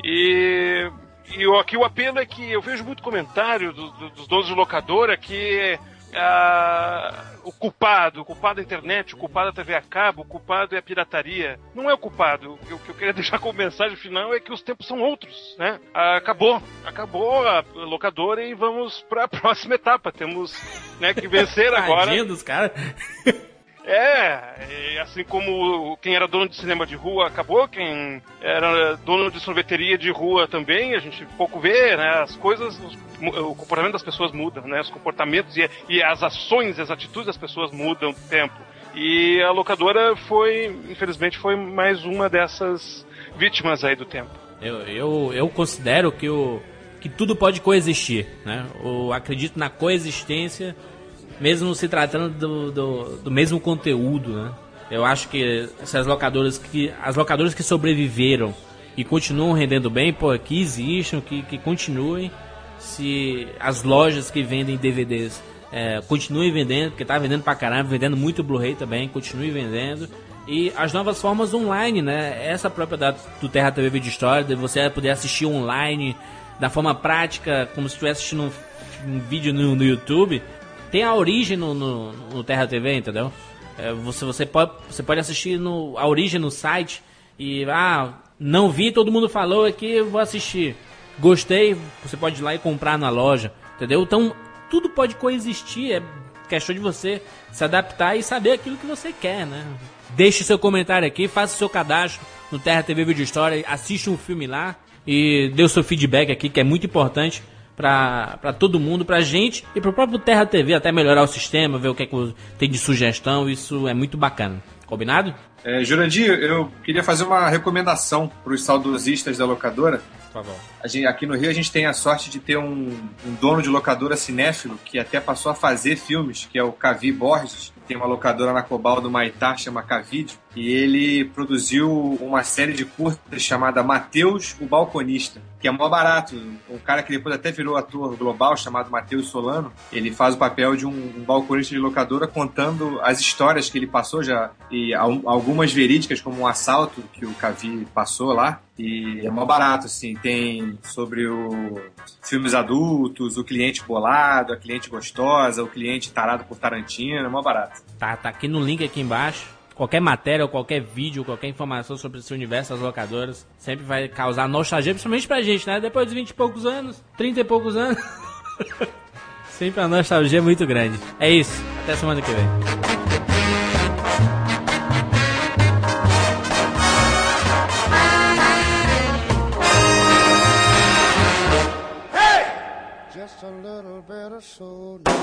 E, e aqui o apelo é que eu vejo muito comentário do- do- dos donos de locadora que ah, o culpado, o culpado é a internet, o culpado é a TV a cabo, o culpado é a pirataria. Não é o culpado. O que eu- o que eu queria deixar como mensagem final é que os tempos são outros, né? Acabou, acabou a locadora e vamos para a próxima etapa. Temos né, que vencer agora.
Tadinho dos caras.
É, assim como quem era dono de cinema de rua acabou, quem era dono de sorveteria de rua também, a gente pouco vê, né? As coisas, o comportamento das pessoas muda, né? Os comportamentos e, e as ações, as atitudes das pessoas mudam o tempo. E a locadora foi, infelizmente, foi mais uma dessas vítimas aí do tempo.
Eu, eu, eu considero que, o, que tudo pode coexistir, né? Eu acredito na coexistência, mesmo se tratando do, do, do mesmo conteúdo, né? Eu acho que essas locadoras que as locadoras que sobreviveram e continuam rendendo bem, pô, que existam, que, que continuem. Se as lojas que vendem DVDs é, continuem vendendo, porque tá vendendo pra caramba, vendendo muito Blu-ray também, continue vendendo. E as novas formas online, né? Essa própria da, do Terra TV Vídeo História, de você poder assistir online da forma prática, como se estivesse assistindo um, um vídeo no, no YouTube, tem a origem no, no, no Terra TV, entendeu? É, você, você, pode, você pode assistir no, a origem no site e, ah, não vi, todo mundo falou aqui, vou assistir. Gostei, você pode ir lá e comprar na loja, entendeu? Então, tudo pode coexistir, é questão de você se adaptar e saber aquilo que você quer, né? Deixe seu comentário aqui, faça seu cadastro no Terra TV Vídeo História, assiste um filme lá e dê o seu feedback aqui, que é muito importante pra, pra todo mundo, pra gente e pro próprio Terra TV, até melhorar o sistema, ver o que, é que tem de sugestão, isso é muito bacana. Combinado?
É, Jurandir, eu queria fazer uma recomendação para os saudosistas da locadora.
Por favor.
A gente- aqui no Rio a gente tem a sorte de ter um, um dono de locadora cinéfilo que até passou a fazer filmes, que é o Cavi Borges. Tem uma locadora na Cobal do Maitá, chama Cavídeo, e ele produziu uma série de curtas chamada Mateus, o Balconista, que é mó barato. Um cara que depois até virou ator global, chamado Mateus Solano, ele faz o papel de um, um balconista de locadora contando as histórias que ele passou já, e al- algumas algumas verídicas, como um assalto que o Cavi passou lá. E é mó barato, assim. Tem sobre o filmes adultos, o cliente bolado, a cliente gostosa, o cliente tarado por Tarantino, é mó barato.
Tá, tá aqui no link aqui embaixo. Qualquer matéria, qualquer vídeo, qualquer informação sobre esse universo das locadoras sempre vai causar nostalgia, principalmente pra gente, né? Depois de 20 e poucos anos, 30 e poucos anos. sempre a nostalgia é muito grande. É isso. Até semana que vem.
Just a little bit of soul.